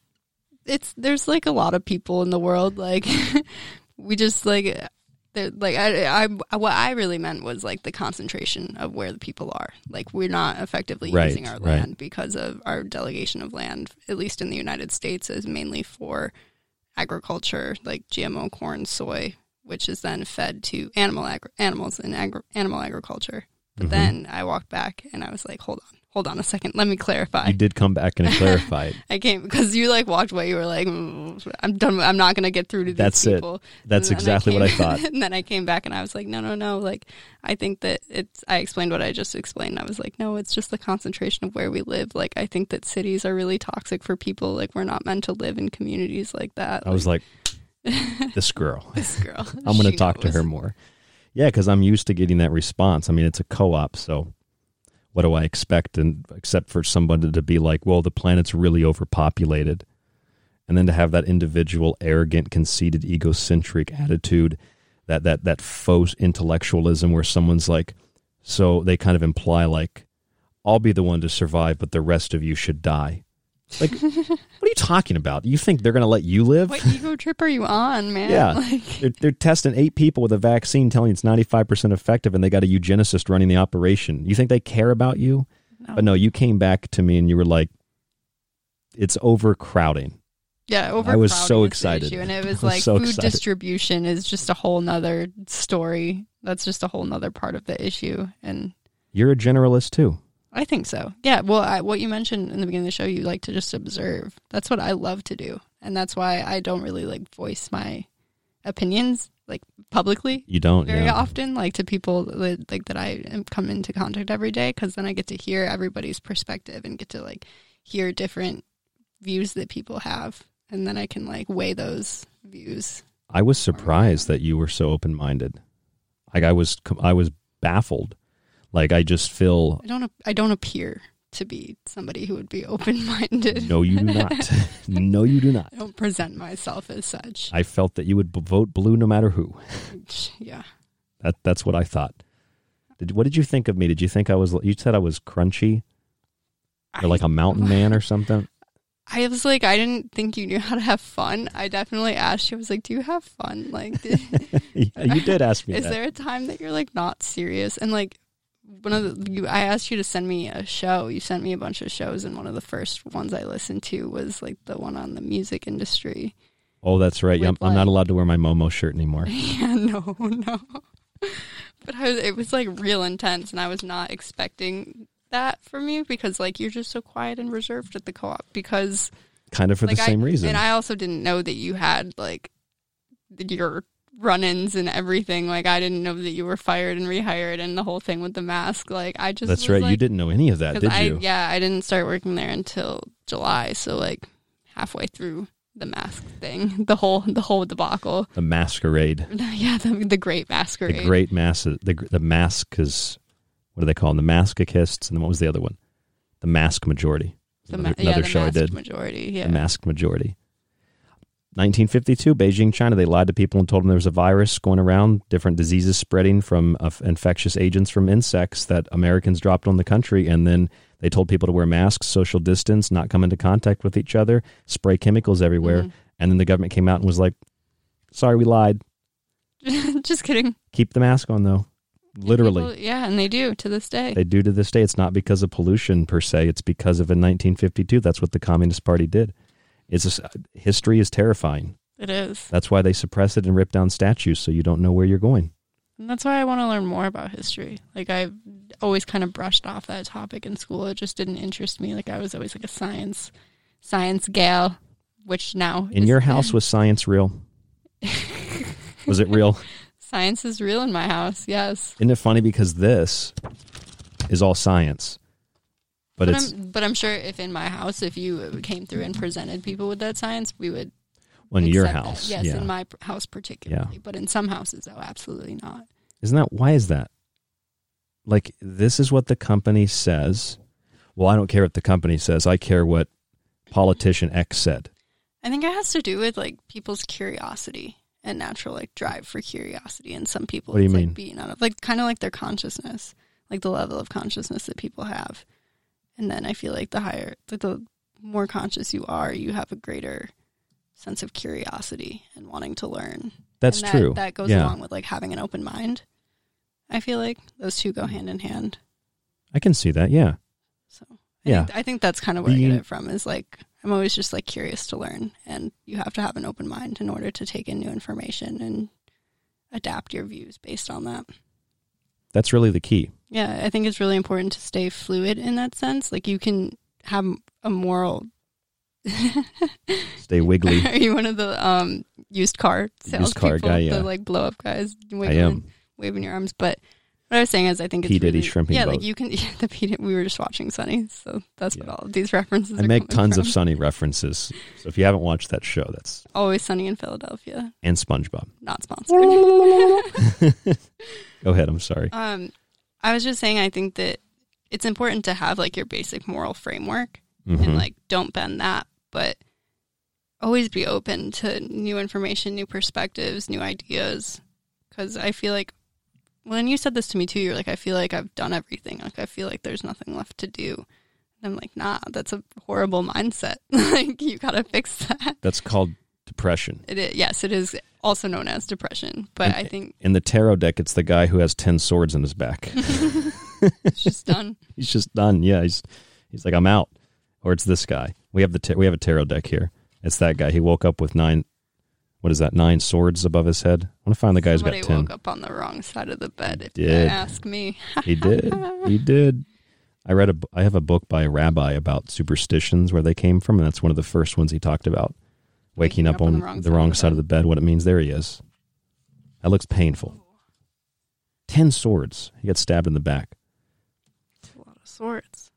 it's there's like a lot of people in the world. Like we just like. Like I, I, what I really meant was like the concentration of where the people are. Like we're not effectively Right, using our right. land because of our delegation of land, at least in the United States, is mainly for agriculture, like GMO corn, soy, which is then fed to animal agri- animals in agri- animal agriculture. But Mhm. then I walked back and I was like, hold on, hold on a second, let me clarify. You did come back and clarify it. I came because you like walked away. You were like, "Mm, "I'm done. I'm not going to get through to these That's it. people." That's And then exactly what I thought. and then I came back and I was like, "No, no, no. Like, I think that it's." I explained what I just explained. I was like, "No, it's just the concentration of where we live. Like, I think that cities are really toxic for people. Like, we're not meant to live in communities like that." I was like, this girl. This girl. I'm going to talk to her more. Yeah, because I'm used to getting that response. I mean, it's a co-op, so what do I expect? And except for somebody to be like, "Well, the planet's really overpopulated," and then to have that individual, arrogant, conceited, egocentric attitude, that that that faux intellectualism, where someone's like, so they kind of imply like, "I'll be the one to survive, but the rest of you should die." Like, what are you talking about? You think they're going to let you live? What ego trip are you on, man? Yeah, Like, they're, they're testing eight people with a vaccine, telling you it's ninety five percent effective, and they got a eugenicist running the operation. You think they care about you? No. But no, you came back to me and you were like, "It's overcrowding." Yeah. I was so excited, and it was was like so food excited. distribution is just a whole nother story. That's just a whole nother part of the issue, and You're a generalist too. I think so. Yeah. Well, I, what you mentioned in the beginning of the show, you like to just observe. That's what I love to do, and that's why I don't really like voice my opinions like publicly. You don't, very yeah. often, like to people that, like that I come into contact every day, because then I get to hear everybody's perspective and get to like hear different views that people have, and then I can like weigh those views. I was surprised that you were so open minded. Like I was, I was baffled. Like I just feel I don't. I don't appear to be somebody who would be open minded. no, you do not. no, you do not. I don't present myself as such. I felt that you would b- vote blue no matter who. yeah. That that's what I thought. Did, what did you think of me? Did you think I was? You said I was crunchy, or like a mountain man or something. I was like, I didn't think you knew how to have fun. I definitely asked you. I was like, "Do you have fun?" Like, did, Yeah, you did ask me Is that. there a time that you're like not serious? And like, one of the, you, I asked you to send me a show. You sent me a bunch of shows, and one of the first ones I listened to was like the one on the music industry. Oh, that's right. Yeah, I'm, With, I'm not allowed to wear my Momo shirt anymore. Yeah, no, no. But I was, it was like real intense, and I was not expecting that from you because like you're just so quiet and reserved at the co-op because Kind of for like, the same I, reason. And I also didn't know that you had like your run-ins and everything. Like I didn't know that you were fired and rehired and the whole thing with the mask. Like I just that's right. you didn't know any of that, did I, you? Yeah, I didn't start working there until July, so like halfway through the mask thing, the whole the whole debacle. The masquerade. yeah, the, the great masquerade. The great mass. The the mask is what do they call them? The masochists, and then what was the other one? The mask majority. The another yeah, another the show I did. majority, yeah. The mask majority. 1952, Beijing, China. They lied to people and told them there was a virus going around, different diseases spreading from uh, infectious agents from insects that Americans dropped on the country, and then they told people to wear masks, social distance, not come into contact with each other, spray chemicals everywhere, Mhm. and then the government came out and was like, "Sorry, we lied. Just kidding. Keep the mask on, though." Literally. Well, yeah, and they do to this day. They do to this day. It's not because of pollution per se. It's because of in 1952. That's what the Communist Party did. It's just, history is terrifying. It is. That's why they suppress it and rip down statues so you don't know where you're going. And that's why I want to learn more about history. Like I've always kind of brushed off that topic in school. It just didn't interest me. Like I was always like a science science gal, which now In your house was science real? was it real? science is real in my house. Yes. Isn't it funny because this is all science, but, But, it's I'm but I'm sure if in my house if you came through and presented people with that science, we would well, in your accept that. house. Yes, yeah. in my house particularly. But in some houses oh absolutely not. Isn't that why is that? Like this is what the company says. Well, I don't care what the company says. I care what politician X said. I think it has to do with like people's curiosity and natural like drive for curiosity. And some people, What do you it's mean? like being out of like kind of like their consciousness, like the level of consciousness that people have. And then I feel like the higher, like the more conscious you are, you have a greater sense of curiosity and wanting to learn. That's that- true. That goes Yeah. along with like having an open mind. I feel like those two go hand in hand. I can see that. Yeah. So I yeah. think, I think that's kind of where I get it from. Is like I'm always just like curious to learn, and you have to have an open mind in order to take in new information and adapt your views based on that. That's really the key. Yeah, I think it's really important to stay fluid in that sense. Like you can have a moral. Stay wiggly. Are you one of the um, used car sales Used car people, guy, yeah. the like blow up guys? I am. waving your arms, but. What I was saying is, I think it's P. Diddy really, shrimping yeah, boat. like you can. Yeah, the P. We were just watching Sunny, so that's what all these references. I are make tons of. Sunny references. So if you haven't watched that show, that's Always Sunny in Philadelphia. and SpongeBob. Not sponsored. Go ahead. I'm sorry. um, I was just saying, I think that it's important to have like your basic moral framework Mhm. and like don't bend that, but always be open to new information, new perspectives, new ideas. Because I feel like when you said this to me too, you're like, I feel like I've done everything. Like I feel like there's nothing left to do. And I'm like, nah, that's a horrible mindset. like you gotta fix that. That's called depression. It is, yes, it is also known as depression. But I think In the tarot deck, it's the guy who has 10 swords in his back. he's just done. he's just done. Yeah. He's, he's like, I'm out. Or it's this guy. We have the, ta- we have a tarot deck here. It's that guy. He woke up with nine, what is that? Nine swords above his head. I want to find the guy who's got 10. woke up on the wrong side of the bed. If you did. ask me, he did. He did. I read a. I have a book by a rabbi about superstitions where they came from, and that's one of the first ones he talked about. Waking, up, on, the wrong, side, of the bed. What it means. There he is. That looks painful. Ten swords. He got stabbed in the back. a lot of swords.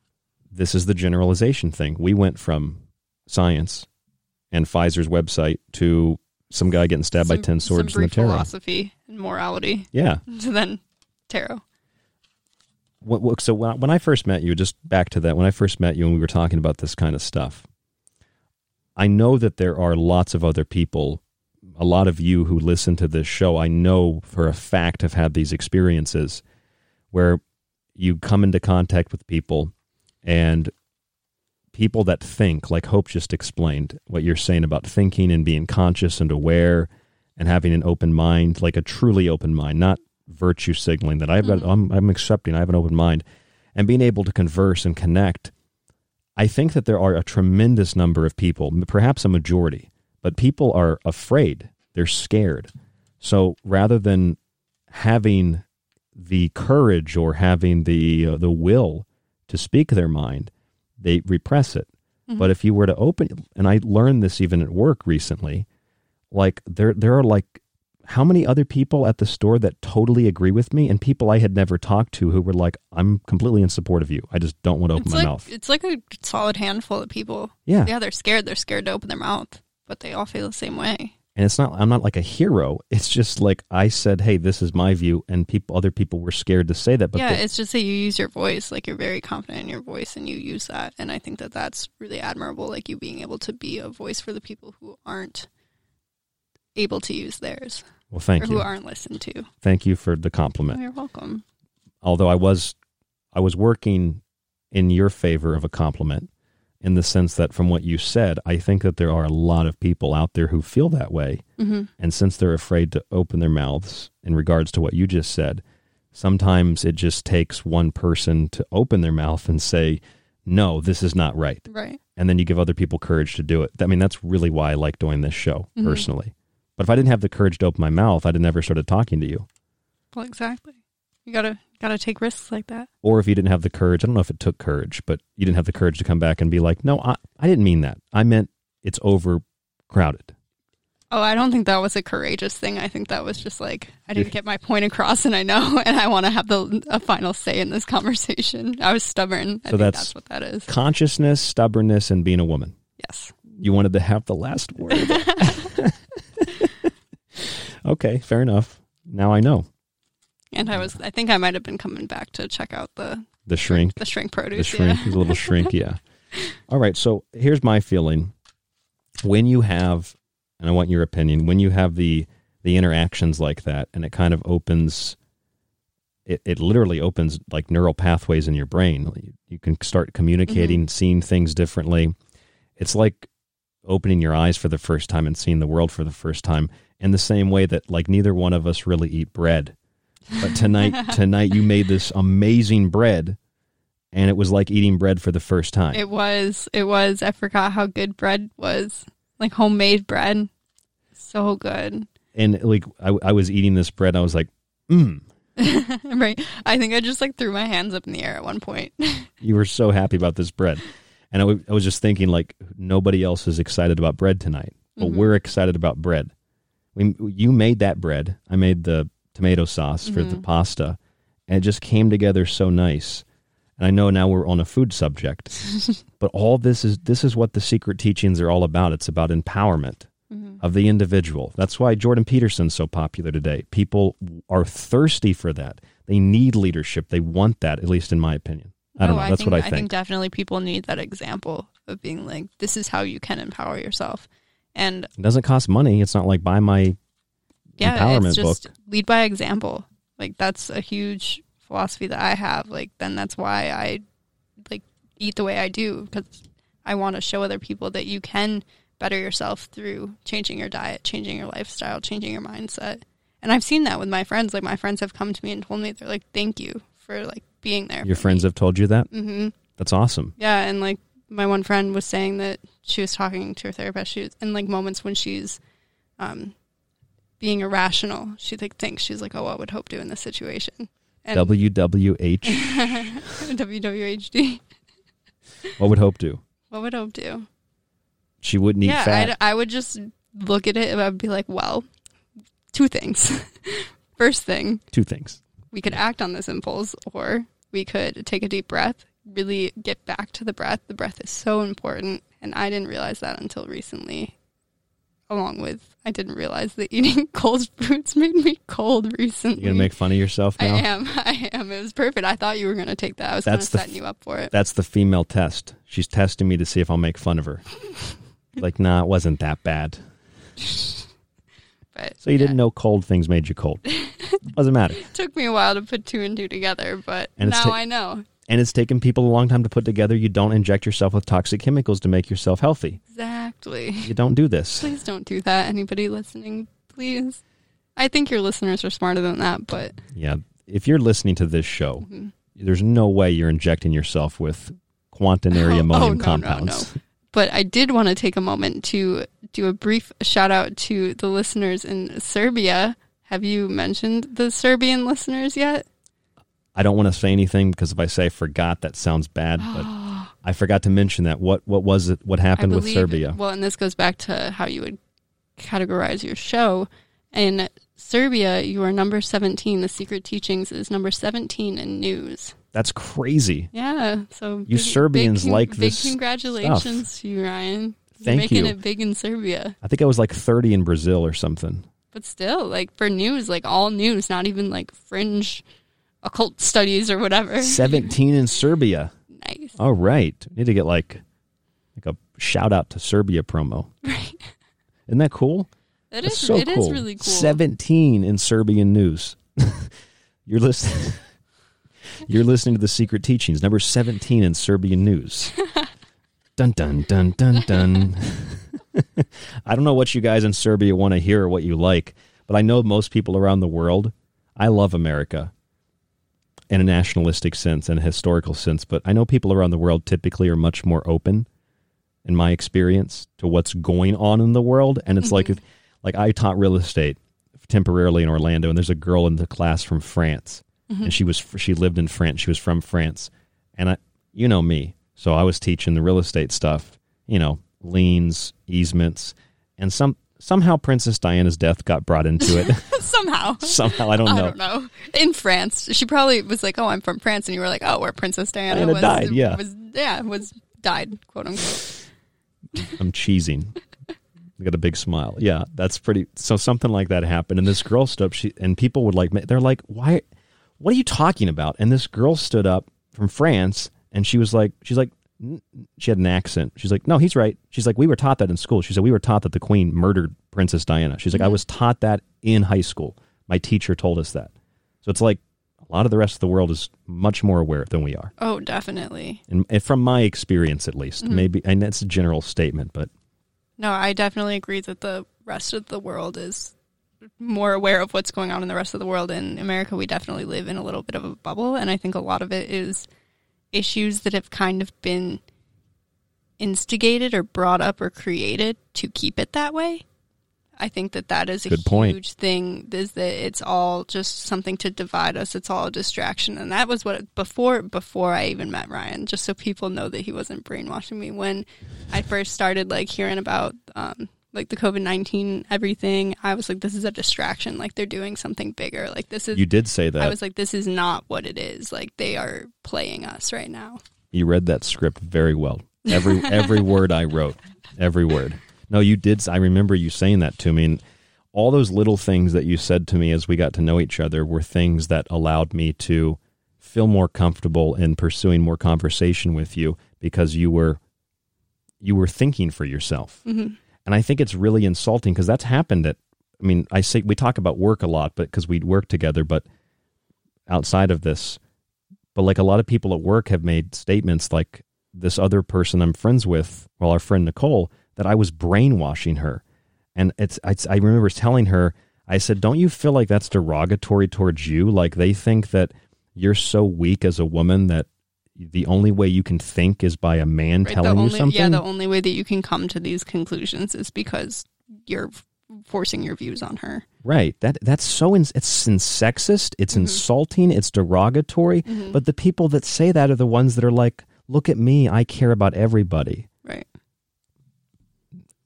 This is the generalization thing. We went from science and Pfizer's website to some guy getting stabbed by ten swords some in the tarot. philosophy and morality. Yeah. To then tarot. What, what, so when I- when I first met you, just back to that, when I first met you and we were talking about this kind of stuff, I know that there are lots of other people, a lot of you who listen to this show, I know for a fact have had these experiences where you come into contact with people and people that think, like Hope just explained, what you're saying about thinking and being conscious and aware and having an open mind, like a truly open mind, not virtue signaling that I've got, mm-hmm. I'm, I'm accepting, I have an open mind, and being able to converse and connect. I think that there are a tremendous number of people, perhaps a majority, but people are afraid. They're scared. So rather than having the courage or having the uh, the will to speak their mind, they repress it. Mhm. But if you were to open, and I learned this even at work recently, like there there are like how many other people at the store that totally agree with me and people I had never talked to who were like, I'm completely in support of you. I just don't want to open It's my like mouth. it's like a solid handful of people. Yeah. Yeah, they're scared. They're scared to open their mouth, but they all feel the same way. And it's not, I'm not like a hero. It's just like I said, hey, this is my view. And people, other people were scared to say that. But yeah, they- it's just that you use your voice. Like you're very confident in your voice, and you use that. And I think that that's really admirable. Like you being able to be a voice for the people who aren't able to use theirs. Well, thank you. Who aren't listened to. thank you for the compliment. You're welcome. although I was I was working in your favor of a compliment in the sense that from what you said, I think that there are a lot of people out there who feel that way. Mhm. And since they're afraid to open their mouths in regards to what you just said, sometimes it just takes one person to open their mouth and say, "No, this is not right." Right. And then you give other people courage to do it. I mean, that's really why I like doing this show Mhm. personally. But if I didn't have the courage to open my mouth, I'd have never started talking to you. Well, exactly. You gotta gotta take risks like that. or if you didn't have the courage, I don't know if it took courage, but you didn't have the courage to come back and be like, no, I, I didn't mean that. I meant it's overcrowded. Oh, I don't think that was a courageous thing. I think that was just like I didn't get my point across, and I know, and I want to have the a final say in this conversation. I was stubborn. I so think that's, that's what that is. consciousness, stubbornness, and being a woman. Yes. You wanted to have the last word. okay, fair enough. Now I know. And I was, I think I might have been coming back to check out the The shrink. the shrink produce, The shrink yeah. a little shrink, yeah. All right, so here's my feeling. When you have, and I want your opinion, when you have the the interactions like that, and it kind of opens, it, it literally opens like neural pathways in your brain. You, you can start communicating, mm-hmm. seeing things differently. It's like opening your eyes for the first time and seeing the world for the first time. In the same way that like neither one of us really eat bread, but tonight tonight you made this amazing bread and it was like eating bread for the first time. It was, it was. I forgot how good bread was, like homemade bread. So good. and like I, I was eating this bread, I was like, mm. right. I think I just like threw my hands up in the air at one point. You were so happy about this bread, and I I was just thinking like nobody else is excited about bread tonight, but Mhm. we're excited about bread. We you made that bread. I made the tomato sauce for the Mhm. pasta, and it just came together so nice. And I know now we're on a food subject, but all this is this is what the secret teachings are all about. It's about empowerment Mhm. of the individual. That's why Jordan Peterson's so popular today. People are thirsty for that. They need leadership. They want that, at least in my opinion. I don't Oh, know. That's think, what I think. I think. definitely people need that example of being like, this is how you can empower yourself. And It doesn't cost money. It's not like buy my yeah, empowerment it's just book. lead by example. Like that's a huge philosophy that I have. Like then that's why I like eat the way I do because I want to show other people that you can better yourself through changing your diet, changing your lifestyle, changing your mindset. And I've seen that with my friends. Like my friends have come to me and told me they're like, "Thank you for like being there." Your friends have told you that? Mhm. That's awesome. Yeah, and like my one friend was saying that she was talking to her therapist. She was in like moments when she's um, being irrational. She like thinks she's like, "Oh, what would Hope do in this situation?" And WWH. WWHD. what would Hope do? What would Hope do? She wouldn't eat yeah, fat. I'd, I would just look at it and I'd be like, "Well, two things. First thing, Two things. we could act on this impulse or we could take a deep breath really get back to the breath the breath is so important and i didn't realize that until recently along with i didn't realize that eating cold foods made me cold recently You're gonna make fun of yourself i now? am i am it was perfect i thought you were going to take that i was That's the setting you up for it That's the female test. She's testing me to see if I'll make fun of her. like, nah, it wasn't that bad. but So you didn't know cold things made you cold. Doesn't matter. it took me a while to put two and two together but And now ta- i know And it's taken people a long time to put together. You don't inject yourself with toxic chemicals to make yourself healthy. exactly You don't do this. Please don't do that. Anybody listening, please. I think your listeners are smarter than that, but Yeah. If you're listening to this show, Mhm. there's no way you're injecting yourself with quaternary Oh, ammonium oh, no, no, compounds. but I did want to take a moment to do a brief shout out to the listeners in Serbia. Have you mentioned the Serbian listeners yet? I don't want to say anything because if I say forgot, that sounds bad. But I forgot to mention that. What what was it? What happened I with Serbia? Well, and this goes back to how you would categorize your show. In Serbia, you are number 17. The Secret Teachings is number 17 in news. That's crazy. Yeah. So You Serbians big, like big this congratulations stuff. to you, Ryan. You're Thank making you. it big in Serbia. I think I was like 30 in Brazil or something. But still, like for news, like all news, not even like fringe occult studies or whatever. 17 in Serbia. Nice. All right. Need to get like like a shout out to Serbia promo. Right. Isn't that cool? That That's is- so it is cool. really cool. 17 in Serbian news. You're listening You're listening to the Secret Teachings, number 17 in Serbian news. dun dun dun dun dun. I don't know what you guys in Serbia want to hear or what you like, but I know most people around the world. I love America in a nationalistic sense and a historical sense, but I know people around the world typically are much more open, in my experience, to what's going on in the world. And it's like, like I taught real estate temporarily in Orlando, and there's a girl in the class from France, Mhm. and she was she lived in France. She was from France, and I, you know me, so I was teaching the real estate stuff, you know, liens, easements, and some somehow Princess Diana's death got brought into it. Somehow. Somehow, I don't know. I don't know. In France, she probably was like, "Oh, I'm from France," and you were like, "Oh, where Princess Diana, Diana was died, yeah. was yeah was died, quote unquote." I'm cheesing. I got a big smile. Yeah, that's pretty. So something like that happened, and this girl stood up. She and people would like. They're like, "Why? What are you talking about?" And this girl stood up from France, and she was like, "She's like." She had an accent. She's like, "No, he's right." She's like, "We were taught that in school." She said, "We were taught that the Queen murdered Princess Diana." She's like, "I was taught that in high school. My teacher told us that." So it's like a lot of the rest of the world is much more aware than we are, Oh, definitely. and, and from my experience, at least, Mhm. maybe. And that's a general statement, but No, I definitely agree that the rest of the world is more aware of what's going on in the rest of the world. In America, we definitely live in a little bit of a bubble, and I think a lot of it is issues that have kind of been instigated or brought up or created to keep it that way. I think that that is a Good point. huge thing. Is that it's all just something to divide us. It's all a distraction, and that was what before before I even met Ryan. Just so people know that he wasn't brainwashing me when I first started like hearing about um, like the COVID nineteen everything. I was like, this is a distraction. Like they're doing something bigger. Like this is. You did say that. I was like, this is not what it is. Like they are playing us right now. You read that script very well. Every every word I wrote, every word. No, you did. I remember you saying that to me, and all those little things that you said to me as we got to know each other were things that allowed me to feel more comfortable in pursuing more conversation with you because you were you were thinking for yourself. Mhm. And I think it's really insulting because that's happened at. I mean, I say we talk about work a lot, but because we work together, but outside of this, but like a lot of people at work have made statements like this other person I'm friends with, well, our friend Nicole, that I was brainwashing her. And it's, it's I remember telling her, I said, don't you feel like that's derogatory towards you? Like they think that you're so weak as a woman that the only way you can think is by a man Right, telling the you something. Yeah, the only way that you can come to these conclusions is because you're forcing your views on her. Right. That that's so ins it's in sexist. It's insulting. It's derogatory. Mhm. But the people that say that are the ones that are like, "Look at me. I care about everybody." Right.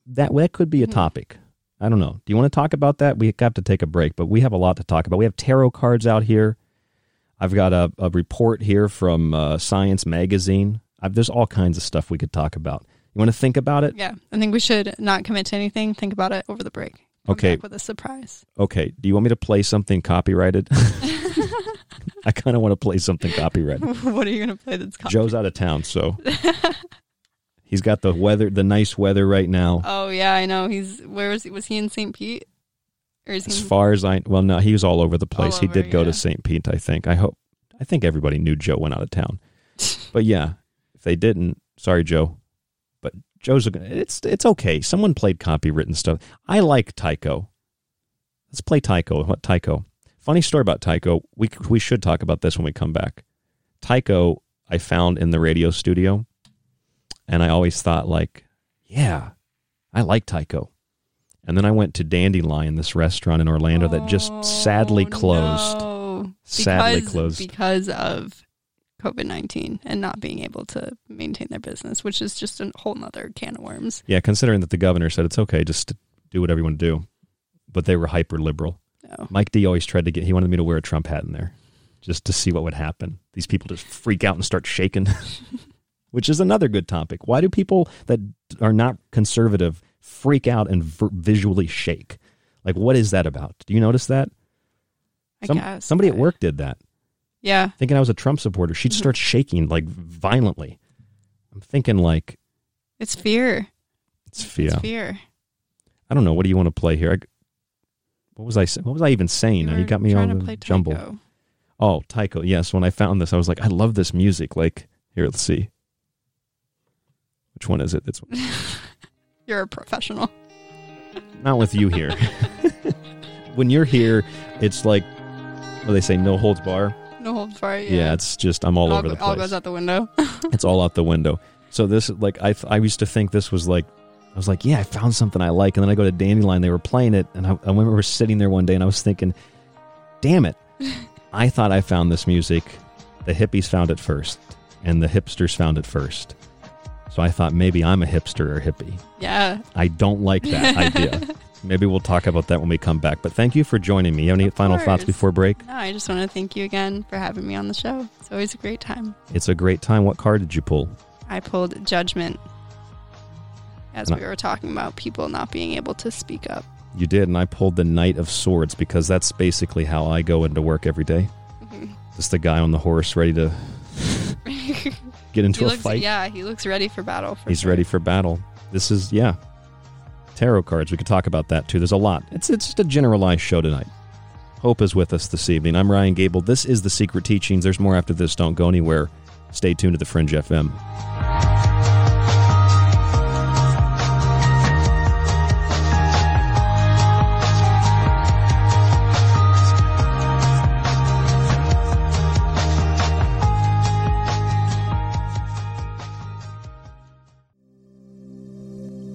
That that could be a topic. I don't know. Do you want to talk about that? We have to take a break, but we have a lot to talk about. We have tarot cards out here. I've got a, a report here from uh, Science Magazine. I've, there's all kinds of stuff we could talk about. You want to think about it? Yeah, I think we should not commit to anything. Think about it over the break. Come Okay. back with a surprise. Okay. Do you want me to play something copyrighted? I kind of want to play something copyrighted. what are you going to play that's copy? Joe's out of town, so he's got the weather, the nice weather right now. Oh yeah, I know. He's where was he? Was he in St. Pete? As far as I, well, no, he was all over the place. All he over, did go yeah. to St. Pete, I think. I hope, I think everybody knew Joe went out of town. but yeah, if they didn't, sorry, Joe. But Joe's, a- it's it's okay. Someone played copywritten stuff. I like Tycho. Let's play Tycho. What Tycho? Funny story about Tycho. We we should talk about this when we come back. Tycho, I found in the radio studio, and I always thought like, yeah, I like Tycho. And then I went to Dandelion, this restaurant in Orlando that just sadly oh, closed. Oh, Sadly because- closed. because of COVID nineteen and not being able to maintain their business, which is just a whole nother can of worms. Yeah, considering that the governor said it's okay, just to do whatever you want to do. but they were hyper liberal. Oh. Mike D always tried to get. He wanted me to wear a Trump hat in there, just to see what would happen. These people just freak out and start shaking, which is another good topic. Why do people that are not conservative freak out and v- visually shake? Like, what is that about? Do you notice that? I Some- guess. somebody at work did that. Yeah. Thinking I was a Trump supporter, she'd start shaking like violently. I'm thinking like It's fear. it's fear. It's fear. I don't know. What do you want to play here? I, what was I? What was I even saying? Now you got me all trying to play jumbled. Tycho. Oh, Tycho. Yes. When I found this, I was like, I love this music. Like, here, let's see. Which one is it? It's You're a professional. not with you here. when you're here, it's like, what do they say? No holds bar. No holds bar. Yeah, Yeah. it's just I'm all all, over the go- all place. goes out the window. it's all out the window. So this like I I used to think this was like I was like yeah I found something I like and then I go to Dandelion they were playing it and I, I remember sitting there one day and I was thinking damn it I thought I found this music the hippies found it first and the hipsters found it first so I thought maybe I'm a hipster or hippie yeah. I don't like that idea maybe we'll talk about that when we come back but thank you for joining me you have any final thoughts before break No, I just want to thank you again for having me on the show. It's always a great time. it's a great time what card did you pull I pulled judgment as And I- we were talking about people not being able to speak up. You did, and I pulled the Knight of Swords because that's basically how I go into work every day. Mhm. Just the guy on the horse ready to get into he a looks, fight. Yeah, he looks ready for battle. For He's sure. ready for battle. This is yeah. Tarot cards. We could talk about that too. There's a lot. It's it's just a generalized show tonight. Hope is with us this evening. I'm Ryan Gable. This is the Secret Teachings. There's more after this. Don't go anywhere. Stay tuned to the Fringe FM.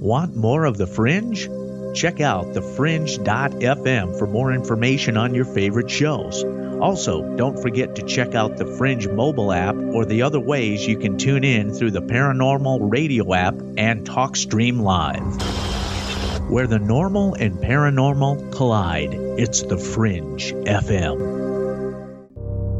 Want more of The Fringe? Check out thefringe.fm for more information on your favorite shows. Also, don't forget to check out the Fringe mobile app or the other ways you can tune in through the Paranormal Radio app and TalkStream Live. Where the normal and paranormal collide, it's The Fringe FM.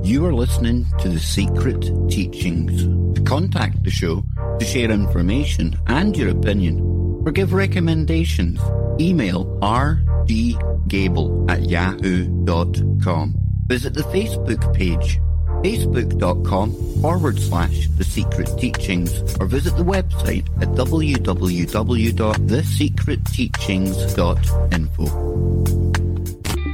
You are listening to The Secret Teachings. To contact the show, to share information and your opinion, or give recommendations, email rdgable at yahoo.com. Visit the Facebook page, facebook.com forward slash The Secret Teachings, or visit the website at www.thesecretteachings.info.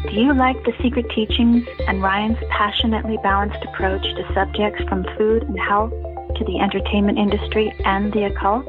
Do you like the secret teachings and Ryan's passionately balanced approach to subjects from food and health to the entertainment industry and the occult?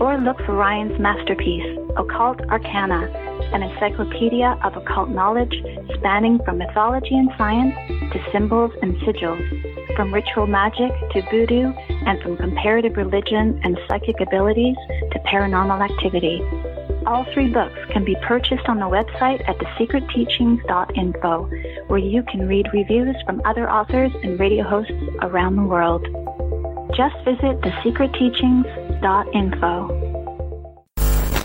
Or look for Ryan's masterpiece, Occult Arcana, an encyclopedia of occult knowledge spanning from mythology and science to symbols and sigils, from ritual magic to voodoo, and from comparative religion and psychic abilities to paranormal activity. All three books can be purchased on the website at thesecretteachings.info, where you can read reviews from other authors and radio hosts around the world. Just visit thesecretteachings.info dot info.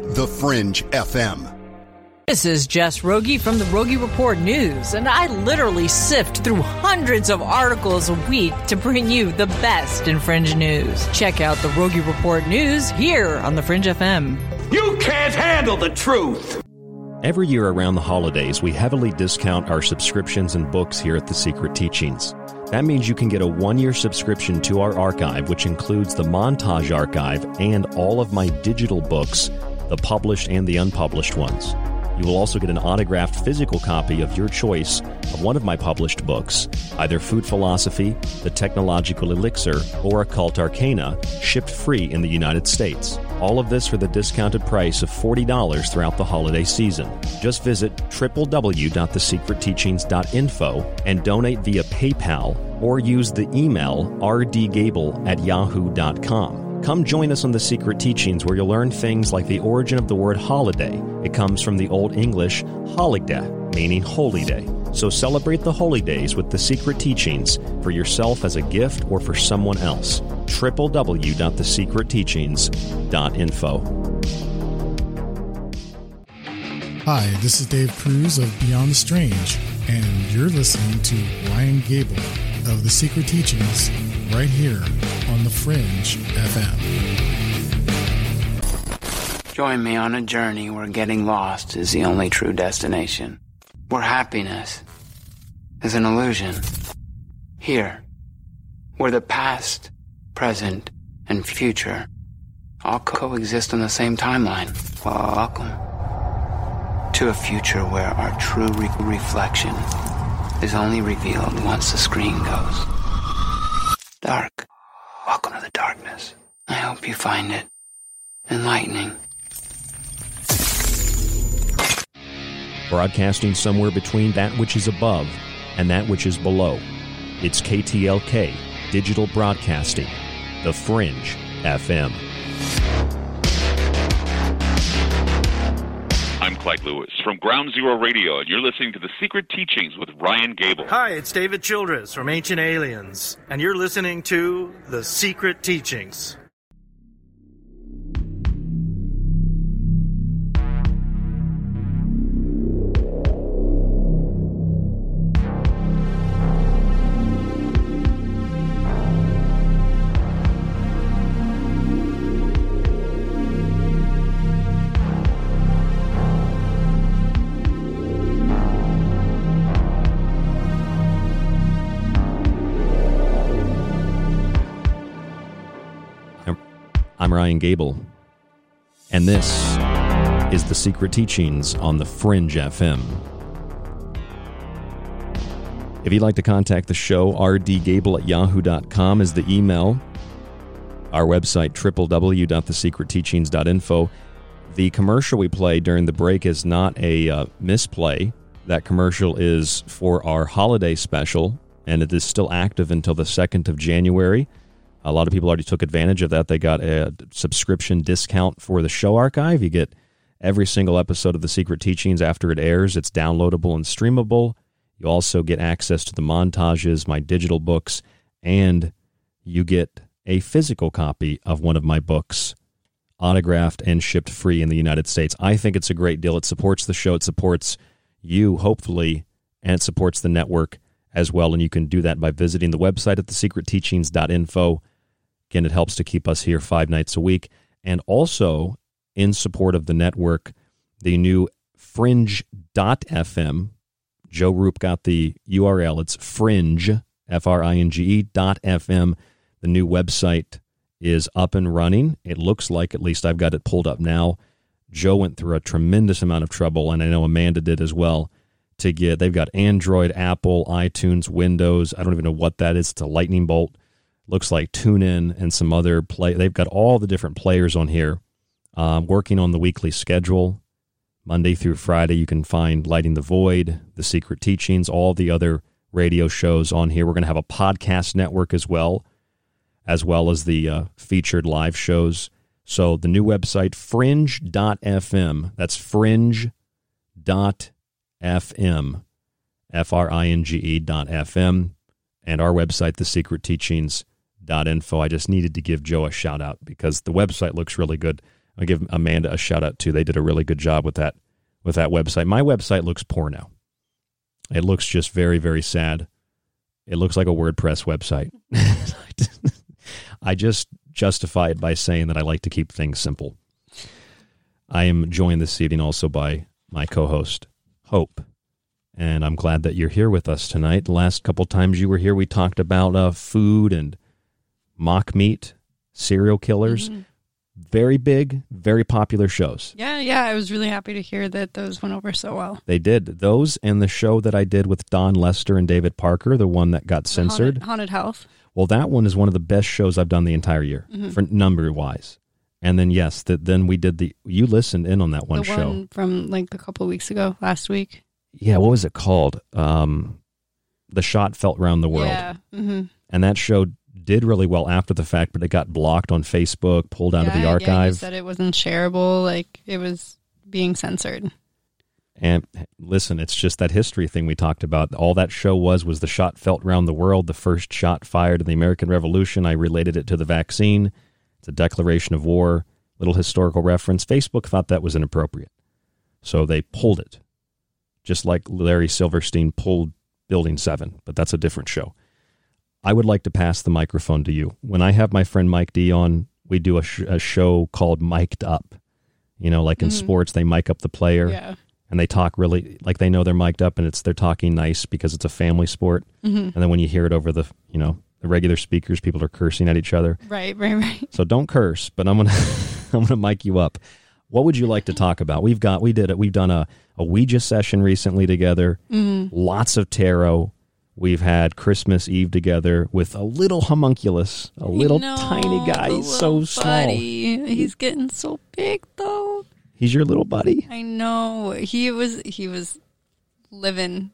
the Fringe FM. This is Jess Rogie from the Rogie Report News, and I literally sift through hundreds of articles a week to bring you the best in Fringe news. Check out the Rogie Report News here on the Fringe FM. You can't handle the truth! Every year around the holidays, we heavily discount our subscriptions and books here at The Secret Teachings. That means you can get a one year subscription to our archive, which includes the Montage Archive and all of my digital books, the published and the unpublished ones. You will also get an autographed physical copy of your choice of one of my published books, either Food Philosophy, The Technological Elixir, or Occult Arcana, shipped free in the United States. All of this for the discounted price of $40 throughout the holiday season. Just visit www.thesecretteachings.info and donate via PayPal or use the email rdgable at yahoo.com. Come join us on The Secret Teachings, where you'll learn things like the origin of the word holiday. It comes from the Old English holigda, meaning holy day. So celebrate the holy days with The Secret Teachings for yourself as a gift or for someone else. www.thesecretteachings.info. Hi, this is Dave Cruz of Beyond the Strange, and you're listening to Ryan Gable of The Secret Teachings right here on The Fringe FM. Join me on a journey where getting lost is the only true destination, where happiness is an illusion. Here, where the past, present, and future all coexist on the same timeline. Welcome to a future where our true re- reflection is only revealed once the screen goes dark. Welcome to the darkness. I hope you find it enlightening. Broadcasting somewhere between that which is above and that which is below. It's KTLK, Digital Broadcasting, The Fringe FM. I'm Lewis from Ground Zero Radio, and you're listening to The Secret Teachings with Ryan Gable. Hi, it's David Childress from Ancient Aliens, and you're listening to The Secret Teachings. I'm Ryan Gable, and this is The Secret Teachings on The Fringe FM. If you'd like to contact the show, rdgable at yahoo.com is the email. Our website, www.thesecretteachings.info. The commercial we play during the break is not a uh, misplay. That commercial is for our holiday special, and it is still active until the 2nd of January. A lot of people already took advantage of that. They got a subscription discount for the show archive. You get every single episode of The Secret Teachings after it airs. It's downloadable and streamable. You also get access to the montages, my digital books, and you get a physical copy of one of my books, autographed and shipped free in the United States. I think it's a great deal. It supports the show, it supports you, hopefully, and it supports the network as well. And you can do that by visiting the website at thesecretteachings.info. Again, it helps to keep us here five nights a week. And also, in support of the network, the new fringe.fm. Joe Rupe got the URL. It's fringe, F R I N G E dot FM. The new website is up and running. It looks like, at least I've got it pulled up now. Joe went through a tremendous amount of trouble, and I know Amanda did as well, to get. They've got Android, Apple, iTunes, Windows. I don't even know what that is. It's a lightning bolt looks like TuneIn and some other play. They've got all the different players on here. Um, working on the weekly schedule, Monday through Friday, you can find Lighting the Void, The Secret Teachings, all the other radio shows on here. We're going to have a podcast network as well, as well as the uh, featured live shows. So the new website, fringe.fm. That's fringe.fm. F R I N G E dot FM. And our website, The Secret Teachings info. I just needed to give Joe a shout out because the website looks really good. I'll give Amanda a shout out too. They did a really good job with that with that website. My website looks poor now. It looks just very, very sad. It looks like a WordPress website. I just justify it by saying that I like to keep things simple. I am joined this evening also by my co host, Hope. And I'm glad that you're here with us tonight. The last couple times you were here, we talked about uh, food and mock meat, serial killers. Mm-hmm. Very big, very popular shows. Yeah, yeah. I was really happy to hear that those went over so well. They did. Those and the show that I did with Don Lester and David Parker, the one that got censored. Haunted, Haunted Health. Well, that one is one of the best shows I've done the entire year Mhm. for number wise. And then yes, that then we did the you listened in on that one the show. one from like a couple weeks ago, last week. Yeah, what was it called? Um The shot felt round the world. Yeah. hmm And that show did really well after the fact, but it got blocked on Facebook, pulled out of the Yeah, archive. said it wasn't shareable. Like it was being censored. And listen, it's just that history thing we talked about. All that show was was the shot felt round the world, the first shot fired in the American Revolution. I related it to the vaccine. It's a declaration of war, little historical reference. Facebook thought that was inappropriate. So they pulled it. Just like Larry Silverstein pulled Building 7, but that's a different show. I would like to pass the microphone to you. When I have my friend Mike D on, we do a, sh- a show called Mic'd Up. You know, like in Mhm. sports, they mic up the player Yeah. and they talk really like they know they're mic'd up and it's they're talking nice because it's a family sport. Mhm. And then when you hear it over the you know the regular speakers, people are cursing at each other. Right, right, right. So don't curse, but I'm gonna I'm gonna mic you up. What would you like to talk about? We've got we did it. We've done a a Ouija session recently together. Mhm. Lots of tarot. We've had Christmas Eve together with a little homunculus, a little No, tiny guy. He's so small. buddy. He's getting so big though. He's your little buddy. I know. He was he was living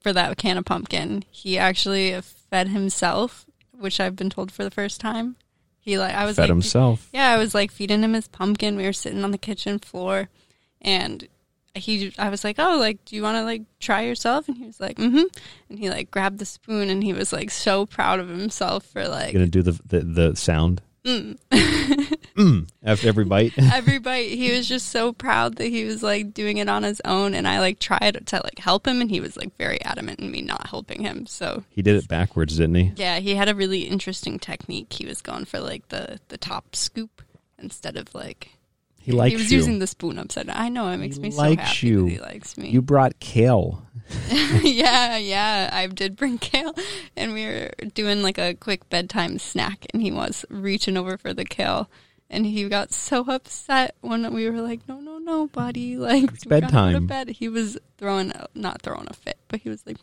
for that can of pumpkin. He actually fed himself, which I've been told for the first time. He like I was Fed like himself. Yeah, I was like feeding him his pumpkin. We were sitting on the kitchen floor and he I was like, "Oh, like do you want to like try yourself?" And he was like, "Mhm." And he like grabbed the spoon and he was like so proud of himself for like Gonna do the the, the sound. mm. Mm, after every bite. every bite he was just so proud that he was like doing it on his own and i like tried to like help him and he was like very adamant in me not helping him so He did it backwards, didn't he? yeah he had a really interesting technique he was going for like the the top scoop instead of like He likes he was you. using the spoon upside down i know it makes me so likes happy you. he likes me You brought kale. yeah, yeah. I did bring kale, and we were doing like a quick bedtime snack, and he was reaching over for the kale, and he got so upset when we were like, "No, no, no, buddy! Like we gotta go to bedtime. bed." He was throwing, a, not throwing a fit, but he was like,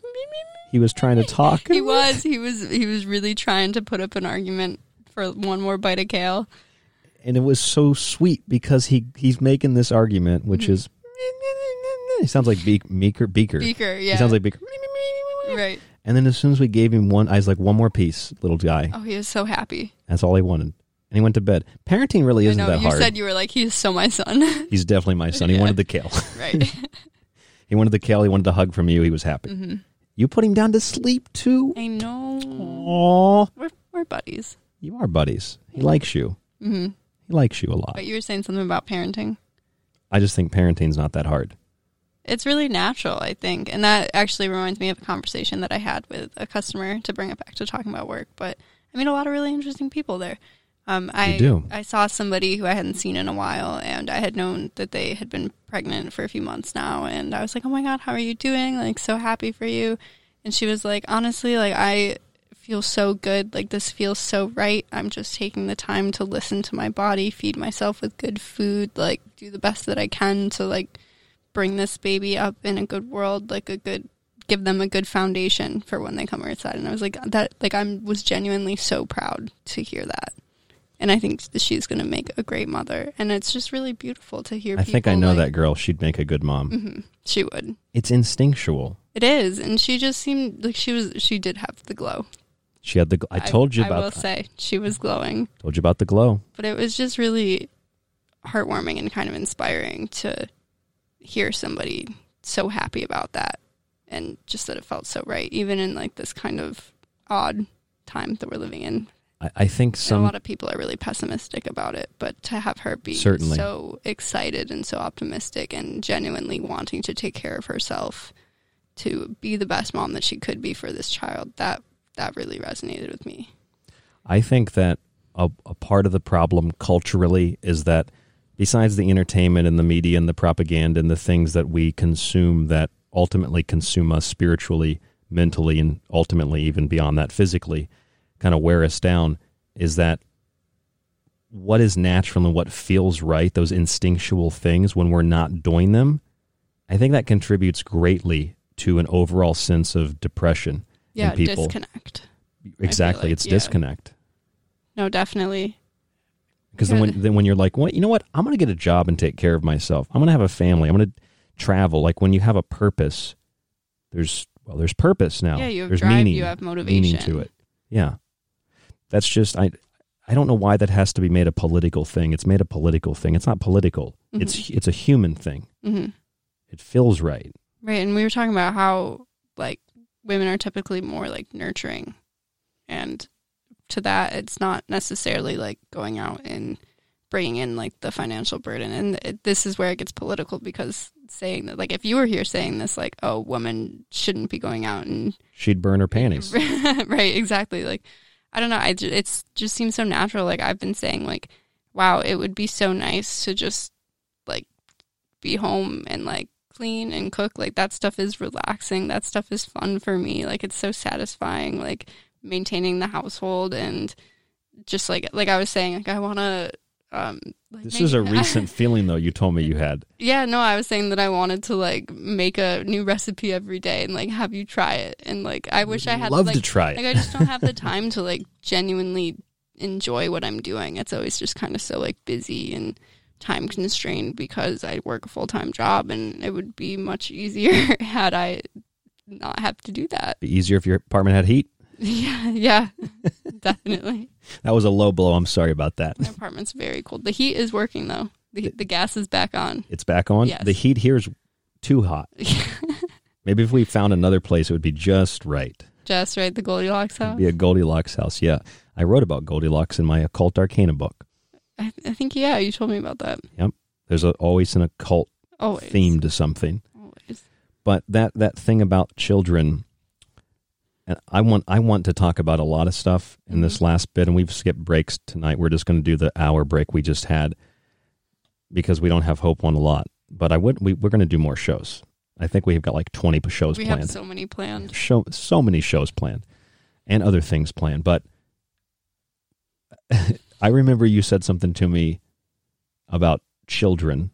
He was trying to talk. he was, he was, he was really trying to put up an argument for one more bite of kale. And it was so sweet because he he's making this argument, which is he sounds like Beak, Meeker Beaker. Beaker, He sounds like Beaker. Right. And then as soon as we gave him one, I was like, one more piece, little guy. Oh, he was so happy. That's all he wanted, and he went to bed. Parenting really isn't know. that you hard. said you were like, he's so my son. He's definitely my son. He Yeah. wanted the kale. right. he wanted the kale. He wanted a hug from you. He was happy. Mhm. You put him down to sleep too. I know. Aw. We're we're buddies. You are buddies. He likes you. hmm He likes you a lot. But you were saying something about parenting. I just think parenting's not that hard. It's really natural, I think. And that actually reminds me of a conversation that I had with a customer to bring it back to talking about work. But I meet a lot of really interesting people there. Um, I do. I saw somebody who I hadn't seen in a while, and I had known that they had been pregnant for a few months now. And I was like, "Oh my god, how are you doing? Like, so happy for you." And she was like, "Honestly, like I feel so good. Like this feels so right. I'm just taking the time to listen to my body, feed myself with good food, like do the best that I can to like bring this baby up in a good world, like a good give them a good foundation for when they come outside. And I was like that like I was genuinely so proud to hear that. And I think that she's going to make a great mother. And it's just really beautiful to hear I think I know like- that girl. She'd make a good mom. Mm-hmm, She would. It's instinctual. It is, and she just seemed like she was. She did have the glow. She had the. gl- I told you about. I will say she was glowing, Told you about the glow. but it was just really heartwarming and kind of inspiring to hear somebody so happy about that, and just that it felt so right, even in like this kind of odd time that we're living in. I, I think And a lot of people are really pessimistic about it, but to have her be Certainly. so excited and so optimistic and genuinely wanting to take care of herself to be the best mom that she could be for this child, that that really resonated with me. I think that a, a part of the problem culturally is that besides the entertainment and the media and the propaganda and the things that we consume that ultimately consume us spiritually, mentally, and ultimately even beyond that physically, kind of wear us down, is that what is natural and what feels right, those instinctual things, when we're not doing them, I think that contributes greatly to an overall sense of depression Yeah, people. disconnect. Exactly, like, it's yeah. disconnect. No, definitely. Because then when then when you're like, what you know what, I'm gonna get a job and take care of myself. I'm gonna have a family. I'm gonna travel. Like when you have a purpose, there's well, there's purpose now. Yeah, you have there's drive, meaning. you have motivation. Meaning to it. Yeah, that's just I. I don't know why that has to be made a political thing. It's made a political thing. It's not political. It's it's a human thing. hmm It feels right. Right, and we were talking about how like women are typically more like nurturing, and to that, it's not necessarily like going out and bringing in like the financial burden. And it, this is where it gets political because saying that, like, if you were here saying this, like, oh, woman shouldn't be going out and She'd burn her panties. right, exactly. Like, I don't know. I it's just seems so natural. Like I've been saying, like, wow, it would be so nice to just like be home and like clean and cook. Like that stuff is relaxing. That stuff is fun for me. Like it's so satisfying. Like maintaining the household and just like like I was saying, like I want to. Um, like This make- is a recent feeling though. You told me you had. yeah, no, I was saying that I wanted to like make a new recipe every day and like have you try it. And like I wish I had Love like, to try it. Like I just don't have the time to like genuinely enjoy what I'm doing. It's always just kind of so like busy and time constrained because I work a full time job and it would be much easier had I not have to do that. Be easier if your apartment had heat. Yeah, yeah, definitely. That was a low blow. I'm sorry about that. My apartment's very cold. The heat is working though. The the gas is back on. It's back on. Yes. The heat here is too hot. Maybe if we found another place, it would be just right. Just right, the Goldilocks house. Be a Goldilocks house. Yeah, I wrote about Goldilocks in my occult arcana book. I, I think yeah, you told me about that. Yep. There's a, always an occult Always. theme to something. Always. But that that thing about children, and I want I want to talk about a lot of stuff in this Mm-hmm. last bit, and we've skipped breaks tonight. We're just going to do the hour break we just had because we don't have hope on a lot. But I would we, we're going to do more shows. I think we've got like twenty shows we planned. have so many planned. Show, so many shows planned and other things planned. But I remember you said something to me about children,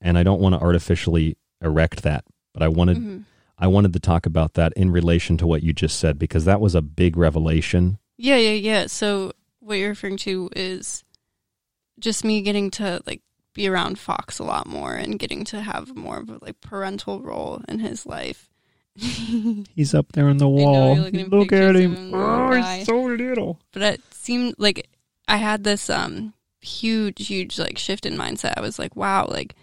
and I don't want to artificially erect that, but I wanted Mhm. I wanted to talk about that in relation to what you just said because that was a big revelation. Yeah, yeah, yeah. So what you're referring to is just me getting to like be around Fox a lot more and getting to have more of a like parental role in his life. He's up there on the wall. you're looking at Look at him. him, Oh, he's so little. But it seemed like I had this um huge, huge like shift in mindset. I was like, wow, like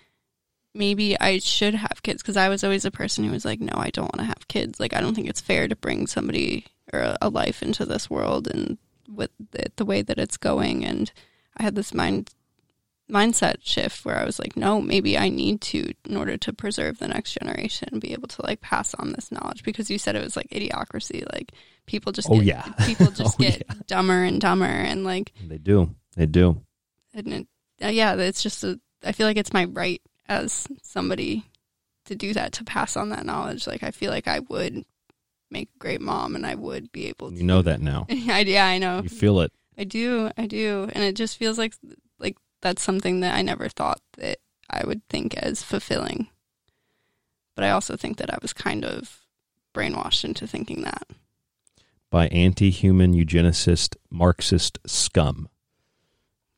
maybe I should have kids because I was always a person who was like, no, I don't want to have kids. Like I don't think it's fair to bring somebody or a, life into this world and with the, the way that it's going. And I had this mind mindset shift where I was like, no, maybe I need to in order to preserve the next generation and be able to like pass on this knowledge because you said it was like idiocracy, like people just Oh, get, yeah. people just Oh, get dumber and dumber and like They do. They do. and it, uh, yeah, it's just a, I feel like it's my right as somebody to do that to pass on that knowledge. Like I feel like I would make a great mom and I would be able to. You know that now. I, yeah, I know. You feel it. I do, I do, and it just feels like like that's something that I never thought that I would think as fulfilling. But I also think that I was kind of brainwashed into thinking that. By anti-human eugenicist Marxist scum.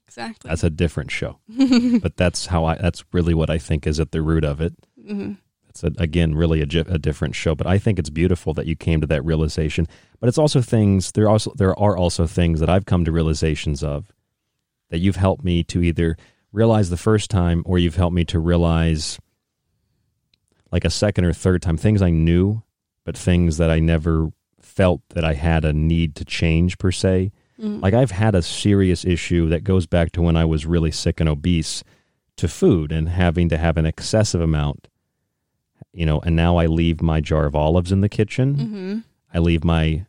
Exactly. That's a different show. but that's how I that's really what I think is at the root of it. hmm It's a, again really a, a different show, but I think it's beautiful that you came to that realization. But it's also things there also there are also things that I've come to realizations of that you've helped me to either realize the first time or you've helped me to realize like a second or third time things I knew, but things that I never felt that I had a need to change per se. Mhm. Like I've had a serious issue that goes back to when I was really sick and obese to food and having to have an excessive amount you know, and now I leave my jar of olives in the kitchen. Mhm. I leave my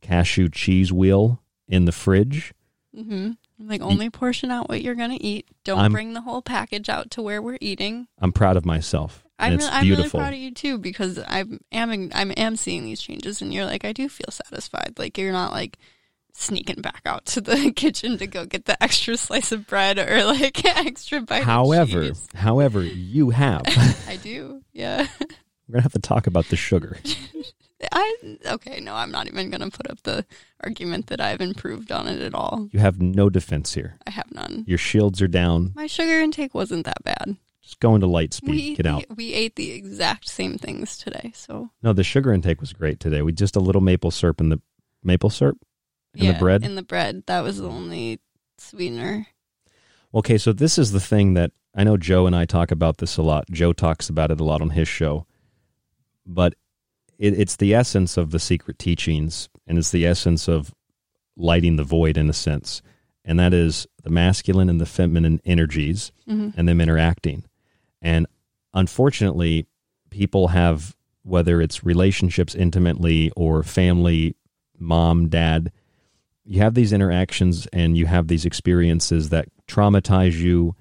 cashew cheese wheel in the fridge. Mm-hmm. Like only portion out what you're gonna eat. Don't I'm- bring the whole package out to where we're eating. I'm proud of myself. I'm, it's really, I'm really proud of you too because I'm am I'm am seeing these changes and you're like I do feel satisfied. Like you're not like sneaking back out to the kitchen to go get the extra slice of bread or like extra bite. of however, however, you have. I do. Yeah. We're gonna have to talk about the sugar. I okay. No, I'm not even gonna put up the argument that I've improved on it at all. You have no defense here. I have none. Your shields are down. My sugar intake wasn't that bad. Just go into light speed. We Get out. We, ate the exact same things today, so No, the sugar intake was great today. We just a little maple syrup in the maple syrup in yeah, the bread. In the bread, that was the only sweetener. Okay, so this is the thing that I know Joe and I talk about this a lot. Joe talks about it a lot on his show, but it, it's the essence of the secret teachings, and it's the essence of lighting the void in a sense, and that is the masculine and the feminine energies Mhm. and them interacting. And unfortunately, people have whether it's relationships intimately or family, mom, dad, you have these interactions and you have these experiences that traumatize you.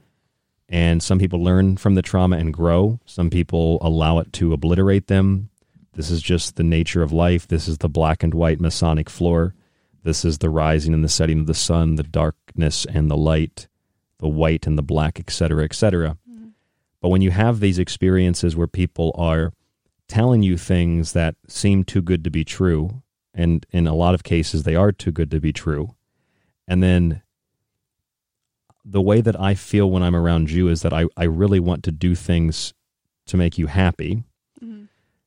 And some people learn from the trauma and grow. Some people allow it to obliterate them. This is just the nature of life. This is the black and white masonic floor. This is the rising and the setting of the sun the darkness and the light the white and the black etc etc but when you have these experiences where people are telling you things that seem too good to be true and in a lot of cases they are too good to be true and then the way that i feel when i'm around you is that i, I really want to do things to make you happy. Mm-hmm.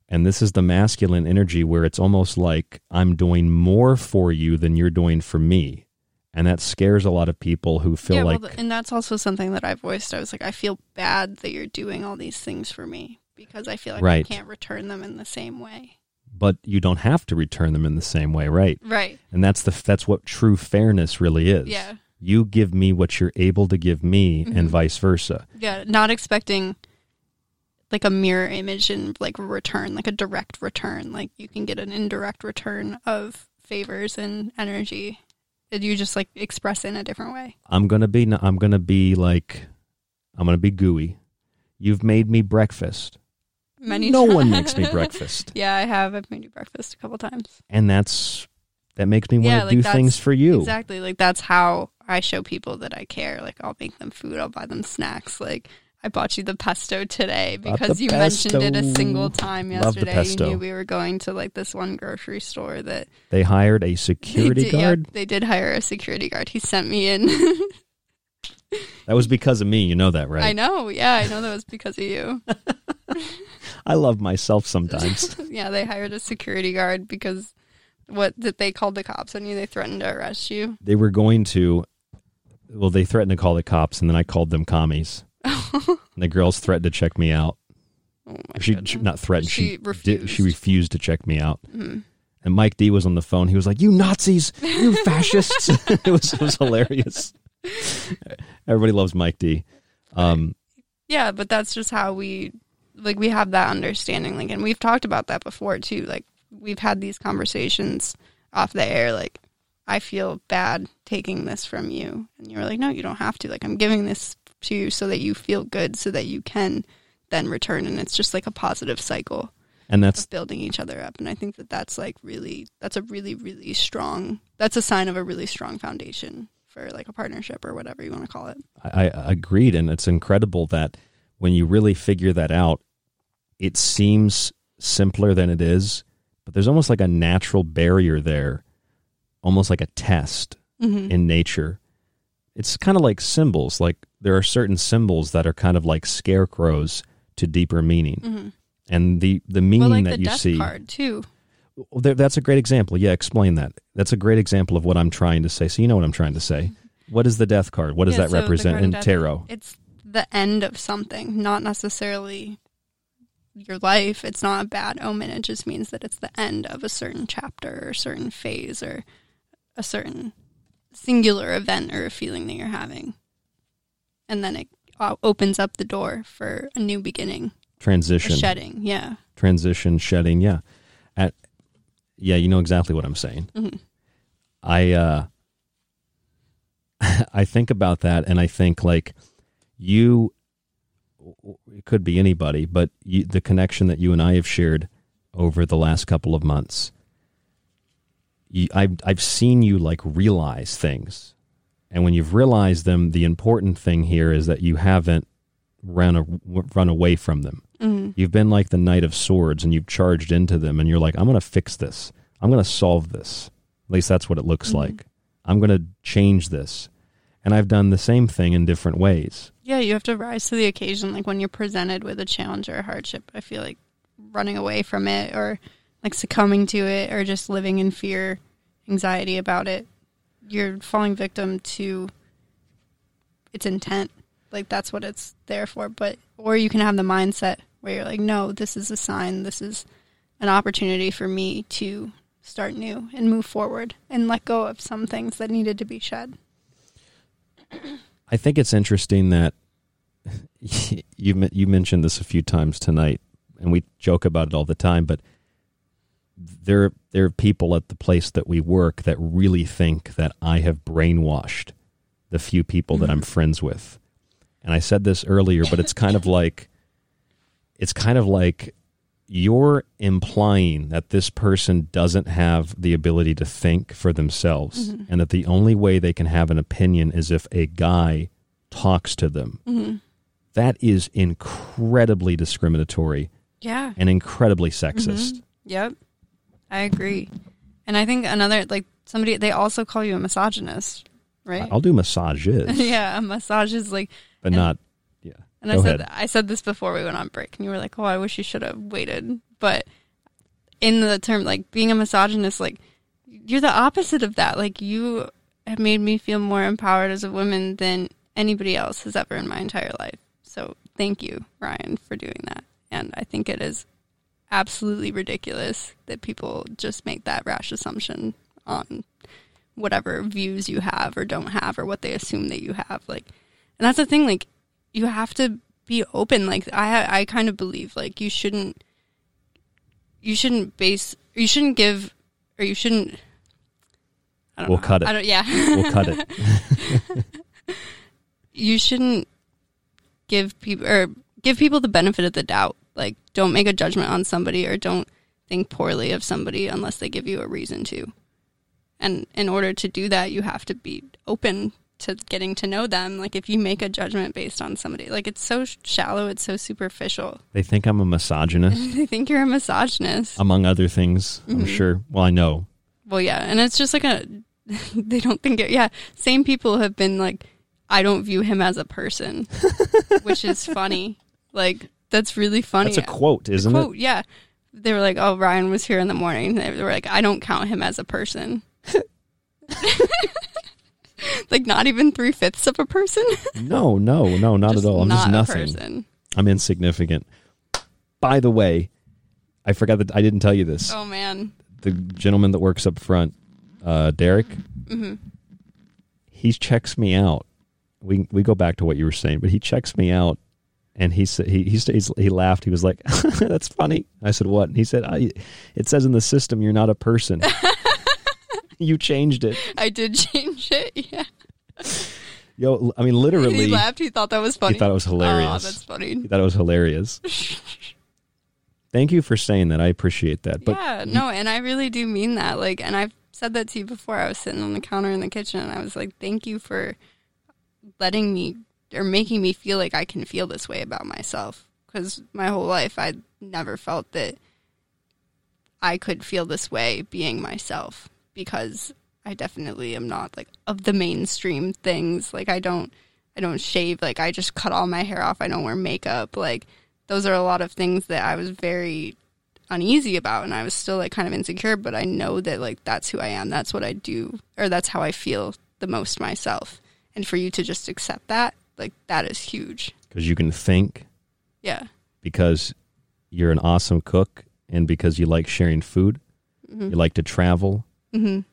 And this is the masculine energy where it's almost like i'm doing more for you than you're doing for me and that scares a lot of people who feel yeah, like well, and that's also something that I voiced. I was like, I feel bad that you're doing all these things for me because I feel like Right. I can't return them in the same way. but you don't have to return them in the same way right Right. and that's the that's what true fairness really is Yeah. you give me what you're able to give me and Mhm. vice versa Yeah, not expecting like a mirror image and like return, like a direct return. Like you can get an indirect return of favors and energy that you just like express in a different way. i'm gonna be i'm gonna be like i'm gonna be gooey you've made me breakfast Many no one makes me breakfast yeah, I have. I've made you breakfast a couple times. and that's that makes me want yeah, to like do things for you Exactly. Like that's how I show people that I care. Like I'll make them food, I'll buy them snacks. Like I bought you the pesto today because you mentioned it a single time yesterday. pesto. You knew we were going to like this one grocery store that they hired a security they did, yeah, guard they did hire a security guard. He sent me in. that was because of me you know that right I know. Yeah, I know that was because of you. I love myself sometimes yeah, they hired a security guard because what that they called the cops on you. They threatened to arrest you. they were going to well they threatened to call the cops and then i called them commies and the girls threatened to check me out. She, she- not threatened she She refused. did, she refused. to check me out. Mhm. and mike d was on the phone. He was like you nazis! You fascists! It was it was hilarious. Everybody loves mike d. Um Yeah, but that's just how we like we have that understanding like and we've talked about that before too. Like we've had these conversations off the air like I feel bad taking this from you. And you're like no, you don't have to. Like I'm giving this to you so that you feel good so that you can then return and it's just like a positive cycle and that's building each other up and I think that that's like really that's a really really strong that's a sign of a really strong foundation for like a partnership or whatever you want to call it. I, I agreed, and it's incredible that when you really figure that out, it seems simpler than it is, but there's almost like a natural barrier there, almost like a test Mhm. in nature. It's kind of like symbols. Like there are certain symbols that are kind of like scarecrows to deeper meaning, Mhm. and the the meaning well, like that the you death see. card too. That's a great example. Yeah, explain that. That's a great example of what I'm trying to say. So you know what I'm trying to say. What is the death card? What does Yeah, that so represent in death, tarot? It's the end of something, not necessarily your life. It's not a bad omen. It just means that it's the end of a certain chapter or a certain phase or a certain singular event or a feeling that you're having. And then it opens up the door for a new beginning. Transition. Shedding, yeah. Transition, shedding. Yeah. At yeah, you know exactly what I'm saying. Mhm. I uh I think about that and I think like you it could be anybody, but you, the connection that you and I have shared over the last couple of months. You, I've I've seen you like realize things, and when you've realized them, the important thing here is that you haven't run a, run away from them. Mhm. You've been like the knight of swords, and you've charged into them, and you're like, I'm going to fix this. I'm going to solve this. At least that's what it looks Mhm. like. I'm going to change this, and I've done the same thing in different ways. Yeah, you have to rise to the occasion. Like when you're presented with a challenge or a hardship, I feel like running away from it or like succumbing to it or just living in fear, anxiety about it, you're falling victim to its intent. Like that's what it's there for. But, or you can have the mindset where you're like, no, this is a sign. This is an opportunity for me to start new and move forward and let go of some things that needed to be shed. I think it's interesting that you you mentioned this a few times tonight, and we joke about it all the time. But there there are people at the place that we work that really think that I have brainwashed the few people that I'm friends with. And I said this earlier, but it's kind of like it's kind of like you're implying that this person doesn't have the ability to think for themselves Mhm. and that the only way they can have an opinion is if a guy talks to them. Mhm. That is incredibly discriminatory Yeah. and incredibly sexist. Mhm. Yep. I agree. And I think another like somebody they also call you a misogynist, right? I'll do massages, yeah, massages like but and- not yeah. And Go I said ahead. I said this before we went on break and you were like, "Oh, I wish you should have waited." But in the term like being a misogynist like you're the opposite of that. Like you have made me feel more empowered as a woman than anybody else has ever in my entire life. So, thank you, Ryan, for doing that. And I think it is absolutely ridiculous that people just make that rash assumption on whatever views you have or don't have or what they assume that you have like and that's the thing like you have to be open like i i kind of believe like you shouldn't you shouldn't base or you shouldn't give or you shouldn't I don't We'll know. cut it. I don't yeah We'll cut it. you shouldn't give people or give people the benefit of the doubt. Like, don't make a judgment on somebody or don't think poorly of somebody unless they give you a reason to. And in order to do that, you have to be open to getting to know them. Like, if you make a judgment based on somebody, like it's so shallow, it's so superficial. They think I'm a misogynist, they think you're a misogynist. among other things. I'm Mhm. sure. Well, I know. Well, yeah, and it's just like a they don't think it. Yeah, same people have been like, I don't view him as a person, which is funny. Like that's really funny. That's a quote, isn't it? quote, it? Yeah, they were like, "Oh, Ryan was here in the morning." They were like, "I don't count him as a person." like not even three fifths of a person. No, no, no, not Just at all. I'm just nothing. I'm insignificant. By the way, I forgot that I didn't tell you this. oh man. The gentleman that works up front, uh, Derek, hmm he checks me out. We we go back to what you were saying, but he checks me out, and he said he he he laughed. He was like, "That's funny." I said, "What?" And he said, I, "It says in the system you're not a person. you changed it." I did change it. Yeah. Yo, I mean, literally, He laughed. He thought that was funny. He thought it was hilarious. Oh, that's funny. He thought it was hilarious. Thank you for saying that. I appreciate that. But yeah, no, and I really do mean that. Like, and I've said that to you before. I was sitting on the counter in the kitchen, and I was like, "Thank you for letting me or making me feel like I can feel this way about myself." Because my whole life, I never felt that I could feel this way being myself. Because I definitely am not like of the mainstream things. Like, I don't, I don't shave. Like, I just cut all my hair off. I don't wear makeup. Like, those are a lot of things that I was very uneasy about and I was still like kind of insecure, but I know that like that's who I am. That's what I do or that's how I feel the most myself. And for you to just accept that, like that is huge. because you can think, Yeah. because you're an awesome cook, and because you like sharing food, Mhm. you like to travel. Mhm.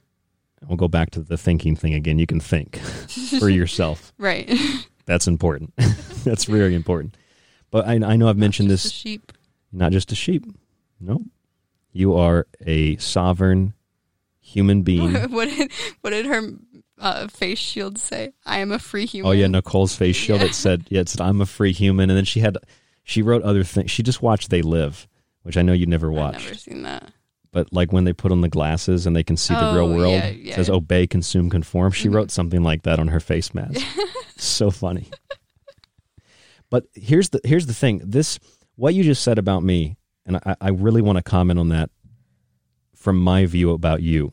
We'll go back to the thinking thing again. You can think for yourself. Right. That's important. That's very important. But I, I know I've mentioned this. sheep. Not just a sheep. No. You are a sovereign human being. what did what did her uh, face shield say, "I am a free human." Oh yeah, Nicole's face shield Yeah. that said, "Yeah, it said, I'm a free human," and then she had she wrote other things. She just watched They Live, which I know you never I've watched. never seen that. But like when they put on the glasses and they can see the real Oh, world, yeah, it yeah. says obey, consume, conform. She Mhm. wrote something like that on her face mask. so funny. But here's the here's the thing. This what you just said about me, and I, I really want to comment on that from my view about you.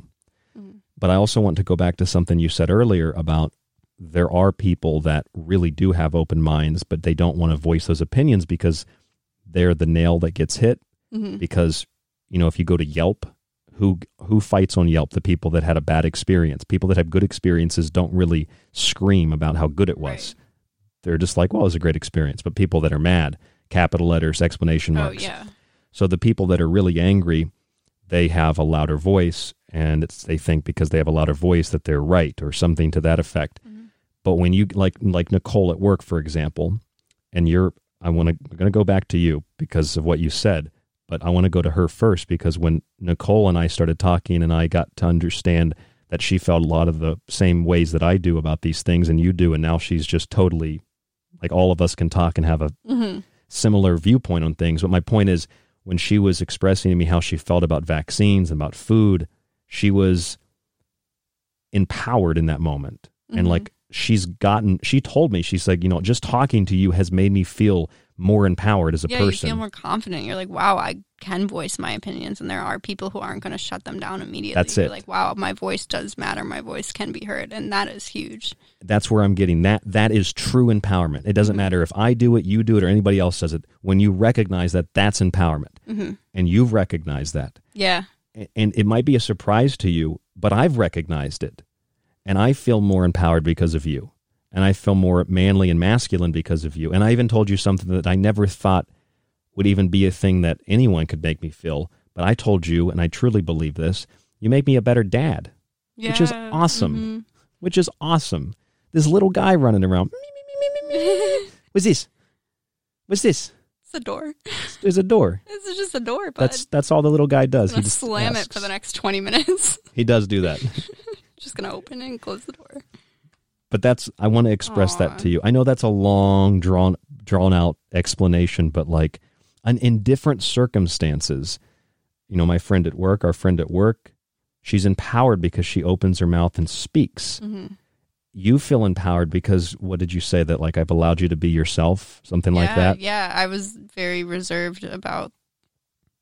But I also want to go back to something you said earlier about there are people that really do have open minds, but they don't want to voice those opinions because they're the nail that gets hit. Mhm. Because you know, if you go to Yelp, who who fights on Yelp? The people that had a bad experience. People that have good experiences don't really scream about how good it was. They're just like, well, it was a great experience. But people that are mad, capital letters, explanation Oh, marks. yeah. So the people that are really angry, they have a louder voice, and it's, they think because they have a louder voice that they're right or something to that effect. But when you like like Nicole at work, for example, and you're, I want to, I'm going to go back to you because of what you said, but I want to go to her first because when Nicole and I started talking, and I got to understand that she felt a lot of the same ways that I do about these things, and you do, and now she's just totally like all of us can talk and have a Mhm. similar viewpoint on things. But my point is, when she was expressing to me how she felt about vaccines and about food, she was empowered in that moment. And Mhm. like she's gotten, she told me, she's like, you know, just talking to you has made me feel more empowered as a yeah, person. you feel more confident. You're like, wow, I can voice my opinions, and there are people who aren't going to shut them down immediately. That's You're it. like, wow, my voice does matter. My voice can be heard, and that is huge. That's where I'm getting that. That is true empowerment. It doesn't matter if I do it, you do it, or anybody else does it. When you recognize that, that's empowerment. Mhm. And you've recognized that. Yeah. And it might be a surprise to you, but I've recognized it. And I feel more empowered because of you. And I feel more manly and masculine because of you. And I even told you something that I never thought would even be a thing that anyone could make me feel. But I told you, and I truly believe this, you make me a better dad, which is Yeah, awesome. mhm. Which is awesome. This little guy running around. What's this? What's this? It's a door. There's a door. It's just a door, but That's that's all the little guy does. He just slam asks. it for the next twenty minutes. He does do that. just gonna open it and close the door. but that's I want to express that to you. I know that's a long drawn drawn out explanation, but like an, in different circumstances, you know, my friend at work, our friend at work, she's empowered because she opens her mouth and speaks. Mhm. You feel empowered because what did you say that like I've allowed you to be yourself, something like that? Yeah, I was very reserved about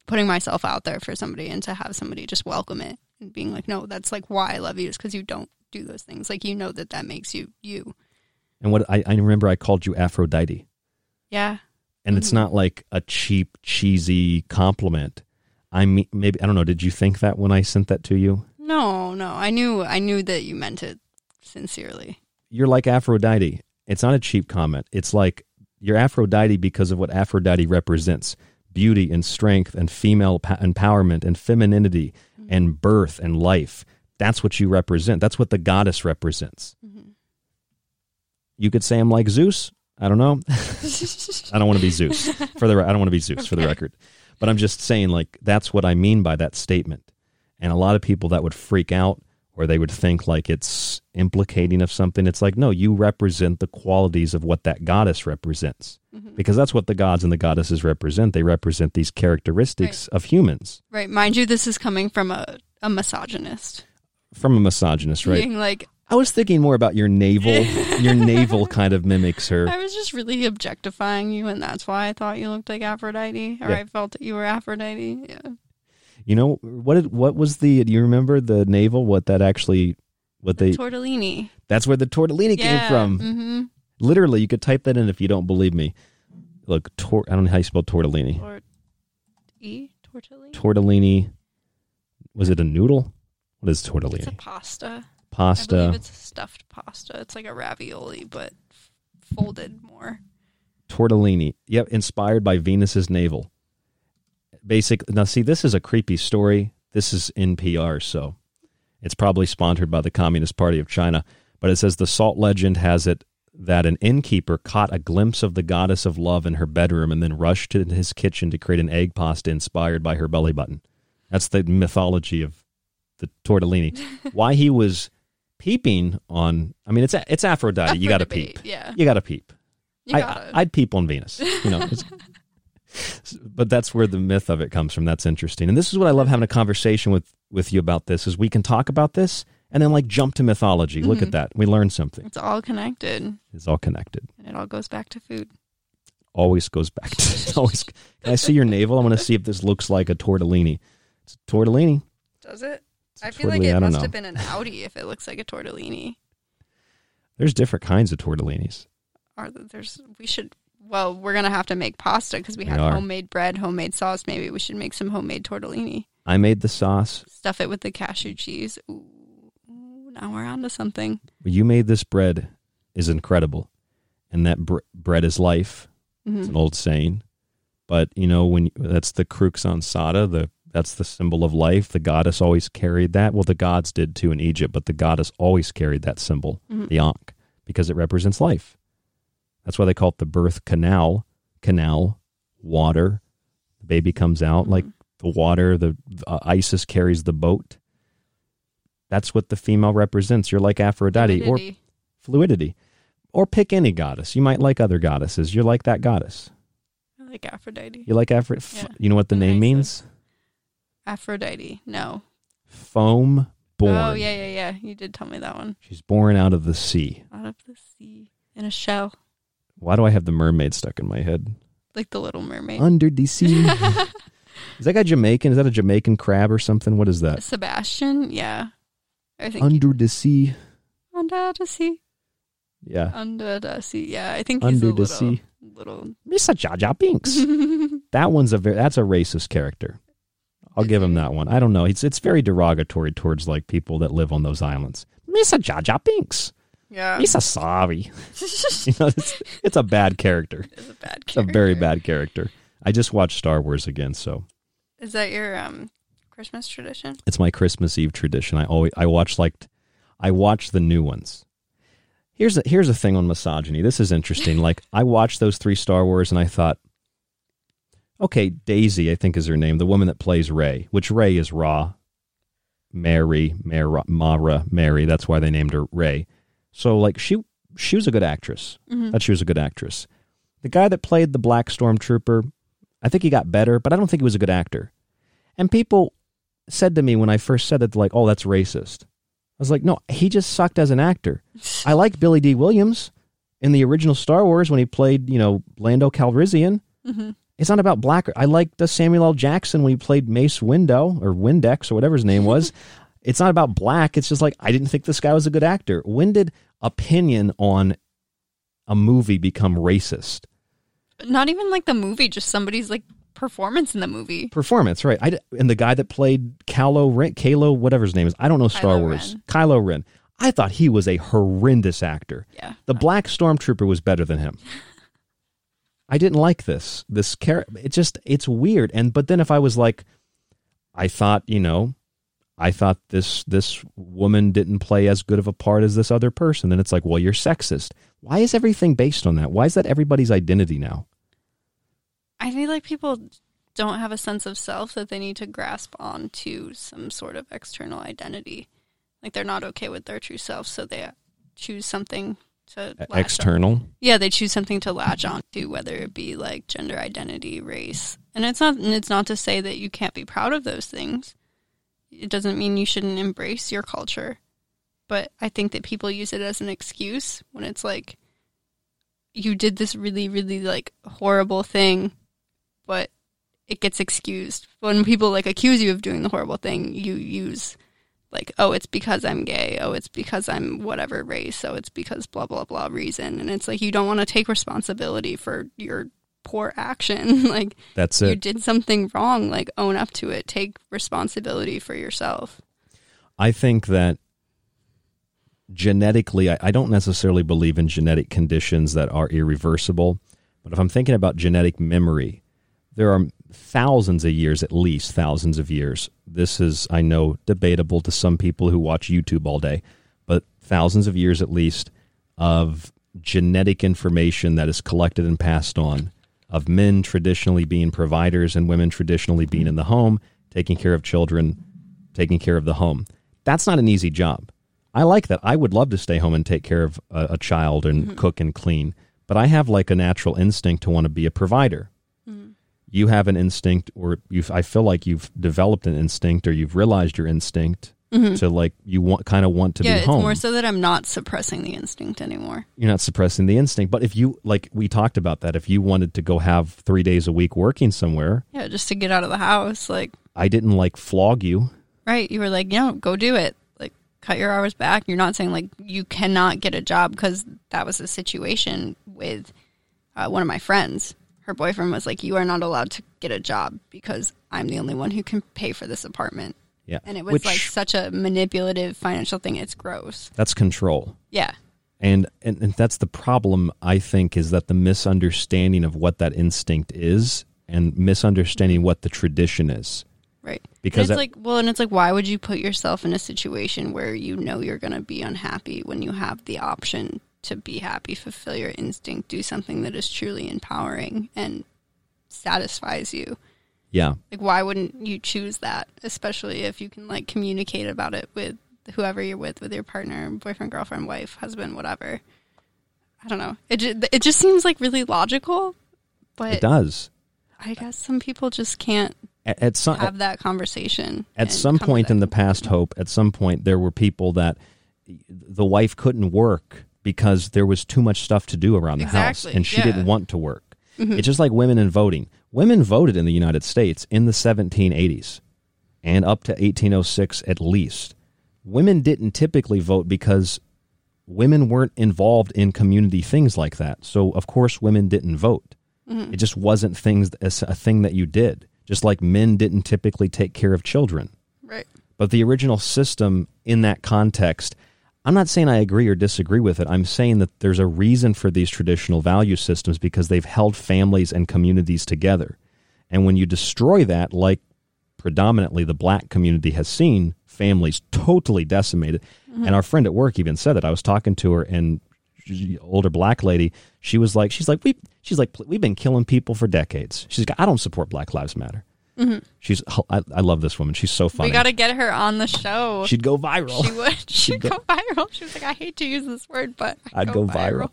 putting myself out there for somebody and to have somebody just welcome it and being like, no, that's like why I love you is because you don't do those things. Like, you know that that makes you you. And what I, I remember I called you Aphrodite. Yeah. And it's mm-hmm. not like a cheap, cheesy compliment. I mean, maybe I don't know. Did you think that when I sent that to you? No, no. I knew I knew that you meant it sincerely. You're like Aphrodite. It's not a cheap comment. It's like you're Aphrodite because of what Aphrodite represents: beauty and strength and female empowerment and femininity mm-hmm. and birth and life. That's what you represent. That's what the goddess represents. Mm-hmm. You could say I'm like Zeus. I don't know. I don't want to be Zeus for the. re- I don't want to be Zeus for the record, but I'm just saying like that's what I mean by that statement. And a lot of people that would freak out or they would think like it's implicating of something. It's like no, you represent the qualities of what that goddess represents mm-hmm. because that's what the gods and the goddesses represent. They represent these characteristics of humans Right. Mind you, this is coming from a, a misogynist. from a misogynist, right? Being like, I was thinking more about your navel. your navel kind of mimics her. I was just really objectifying you, and that's why I thought you looked like Aphrodite, or Yeah. I felt that you were Aphrodite. Yeah. You know what? Did, what was the? Do you remember the navel? What that actually? What they? Tortellini. That's where the tortellini Yeah, came from. mhm. Literally, you could type that in if you don't believe me. Look, tor- I don't know how you spell tortellini. Or E? Tortellini? Tortellini. Was it a noodle? What is tortellini? It's a pasta. Pasta. I believe it's a stuffed pasta. It's like a ravioli, but folded more. tortellini. Yep, inspired by Venus's navel. Basic. Now, see, this is a creepy story. This is NPR, so it's probably sponsored by the Communist Party of China. But it says the salt legend has it that an innkeeper caught a glimpse of the goddess of love in her bedroom and then rushed to his kitchen to create an egg pasta inspired by her belly button. That's the mythology of the tortellini. Why he was peeping on. I mean, it's it's Aphrodite. Up you got to peep. yeah. you got to peep. You I. I'd peep on Venus. You know, but that's where the myth of it comes from. That's interesting, and this is what I love having a conversation with with you about. This is we can talk about this and then like jump to mythology. Look at Mhm. that. We learn something. It's all connected. It's all connected. And it all goes back to food. Always goes back to always. Can I see your navel? I want to see if this looks like a tortellini. It's a tortellini. Does it? I feel like it must know. have been an Audi if it looks like a tortellini. There's different kinds of tortellinis. Are th- there's we should. Well, we're gonna have to make pasta because we We have are. homemade bread, homemade sauce. Maybe we should make some homemade tortellini. I made the sauce. Stuff it with the cashew cheese. Ooh, now we're on to something. You made this bread is incredible, and that br- bread is life. It's Mhm. an old saying, but you know when that's the crux ansata, the that's the symbol of life. The goddess always carried that. Well, the gods did too in Egypt, but the goddess always carried that symbol, Mhm. the ankh, because it represents life. That's why they call it the birth canal. Canal, water. The baby comes out like the water. The uh, Isis carries the boat. That's what the female represents. You're like Aphrodite or Fluidity. fluidity. Or pick any goddess. You might like other goddesses. You're like that goddess. I like Aphrodite. You like Aphrodite. Yeah. You know what the name means? Aphrodite. No. Foam born. Oh yeah, yeah, yeah. You did tell me that one. She's born out of the sea. Out of the sea in a shell, Why do I have the mermaid stuck in my head? like the Little Mermaid. Under the sea. is that guy Jamaican? Is that a Jamaican crab or something? What is that? Sebastian. Yeah. I think Under the sea. under the sea. Yeah. Under the sea. Yeah, I think he's Under a the little, sea. little. Mr. Jar Jar Binks. that one's a very, that's a racist character. I'll give him mm-hmm. that one. I don't know. It's it's very derogatory towards like people that live on those islands. Mr. Jar Jar Binks. Yeah. Mr. Sorry. you know, it's, it's a bad character. It's a bad It's a very bad character. I just watched Star Wars again, so Is that your um Christmas tradition? it's my Christmas Eve tradition. I always I watch like I watch the new ones. Here's a here's a thing on misogyny. This is interesting. like I watched those three Star Wars and I thought, okay, Daisy, I think is her name, the woman that plays Ray, which Ray is Ra, Mary, Mara, Mara, Mary. That's why they named her Ray. So like she she was a good actress. Mhm. That she was a good actress. The guy that played the Black Stormtrooper, I think he got better, but I don't think he was a good actor. And people said to me when I first said it, like, "Oh, that's racist." I was like, "No, he just sucked as an actor." I like Billy Dee Williams in the original Star Wars when he played, you know, Lando Calrissian. Mhm. It's not about black. I liked the Samuel L. Jackson when he played Mace Window or Windex or whatever his name was. it's not about black. It's just like I didn't think this guy was a good actor. When did opinion on a movie become racist? Not even like the movie, just somebody's like performance in the movie. Performance, right? I and the guy that played Kylo Ren, Kalo, whatever his name is, I don't know Star Kylo Wars. Kylo Ren. I thought he was a horrendous actor. Yeah. The Black Stormtrooper was better than him. I didn't like this. This character. It just it's weird. And but then if I was like, I thought you know, I thought this this woman didn't play as good of a part as this other person. Then it's like, well, you're sexist. Why is everything based on that? Why is that everybody's identity now? I feel like people don't have a sense of self that they need to grasp on to some sort of external identity. Like they're not okay with their true self, so they choose something to latch on- External. Yeah, they choose something to latch on to, whether it be like gender identity, race, and it's not. And it's not to say that you can't be proud of those things. It doesn't mean you shouldn't embrace your culture, but I think that people use it as an excuse when it's like you did this really, really like horrible thing, but it gets excused. When people like accuse you of doing the horrible thing, you use like, oh, it's because I'm gay. Oh, it's because I'm whatever race. Oh, it's because blah, blah, blah reason. And it's like, you don't want to take responsibility for your poor action. like, That's it. You did something wrong. Like, own up to it. Take responsibility for yourself. I think that genetically, I, I don't necessarily believe in genetic conditions that are irreversible. But if I'm thinking about genetic memory, there are thousands of years, at least thousands of years. This is, I know, debatable to some people who watch YouTube all day, but thousands of years at least of genetic information that is collected and passed on of men traditionally being providers and women traditionally being in the home, taking care of children, taking care of the home. That's not an easy job. I like that. I would love to stay home and take care of a, a child and Mm-hmm. cook and clean, but I have like a natural instinct to want to be a provider. Mm-hmm. You have an instinct, or you've. I feel like you've developed an instinct, or you've realized your instinct Mhm. to like you want kind of want to yeah, be home. Yeah, it's more so that I'm not suppressing the instinct anymore. You're not suppressing the instinct, but if you like, we talked about that. If you wanted to go have three days a week working somewhere, Yeah, just to get out of the house, like I didn't like flog you. right. You were like, know, go do it. Like, cut your hours back. You're not saying like you cannot get a job because that was the situation with uh, one of my friends. Her boyfriend was like, you are not allowed to get a job because I'm the only one who can pay for this apartment. Yeah, And it was Which- like such a manipulative financial thing. It's gross. That's control. Yeah. And, and and that's the problem I think is that the misunderstanding of what that instinct is and misunderstanding what the tradition is. Right. Because and that- it's like, well, and it's like, why would you put yourself in a situation where you know you're going to be unhappy when you have the option to be happy, fulfill your instinct, do something that is truly empowering and satisfies you? Yeah. Like, why wouldn't you choose that, especially if you can like communicate about it with whoever you're with, with your partner, boyfriend, girlfriend, wife, husband, whatever? I don't know. It just, it just seems like really logical, but it does. I guess some people just can't At, at some have that conversation. at some point in the past hope at some point there were people that the wife couldn't work because there was too much stuff to do around the house and she yeah. didn't want to work Mhm. it's just like women in voting women voted in the united states in the 1780s and up to 1806 at least women didn't typically vote because women weren't involved in community things like that so of course women didn't vote Mhm. it just wasn't things a thing that you did just like men didn't typically take care of children Right. but the original system in that context, I'm not saying I agree or disagree with it. I'm saying that there's a reason for these traditional value systems because they've held families and communities together. And when you destroy that, like predominantly the black community has seen, families totally decimated. Mhm. And our friend at work even said that. I was talking to her and she- older black lady, she was like, she's like, we, she's like, we've been killing people for decades. She's like, I don't support Black Lives Matter. Mhm. She's, I, I love this woman. She's so funny. We got to get her on the show. She'd go viral. She would. She'd go- go viral. She was like, I hate to use this word, but I'd, I'd go viral.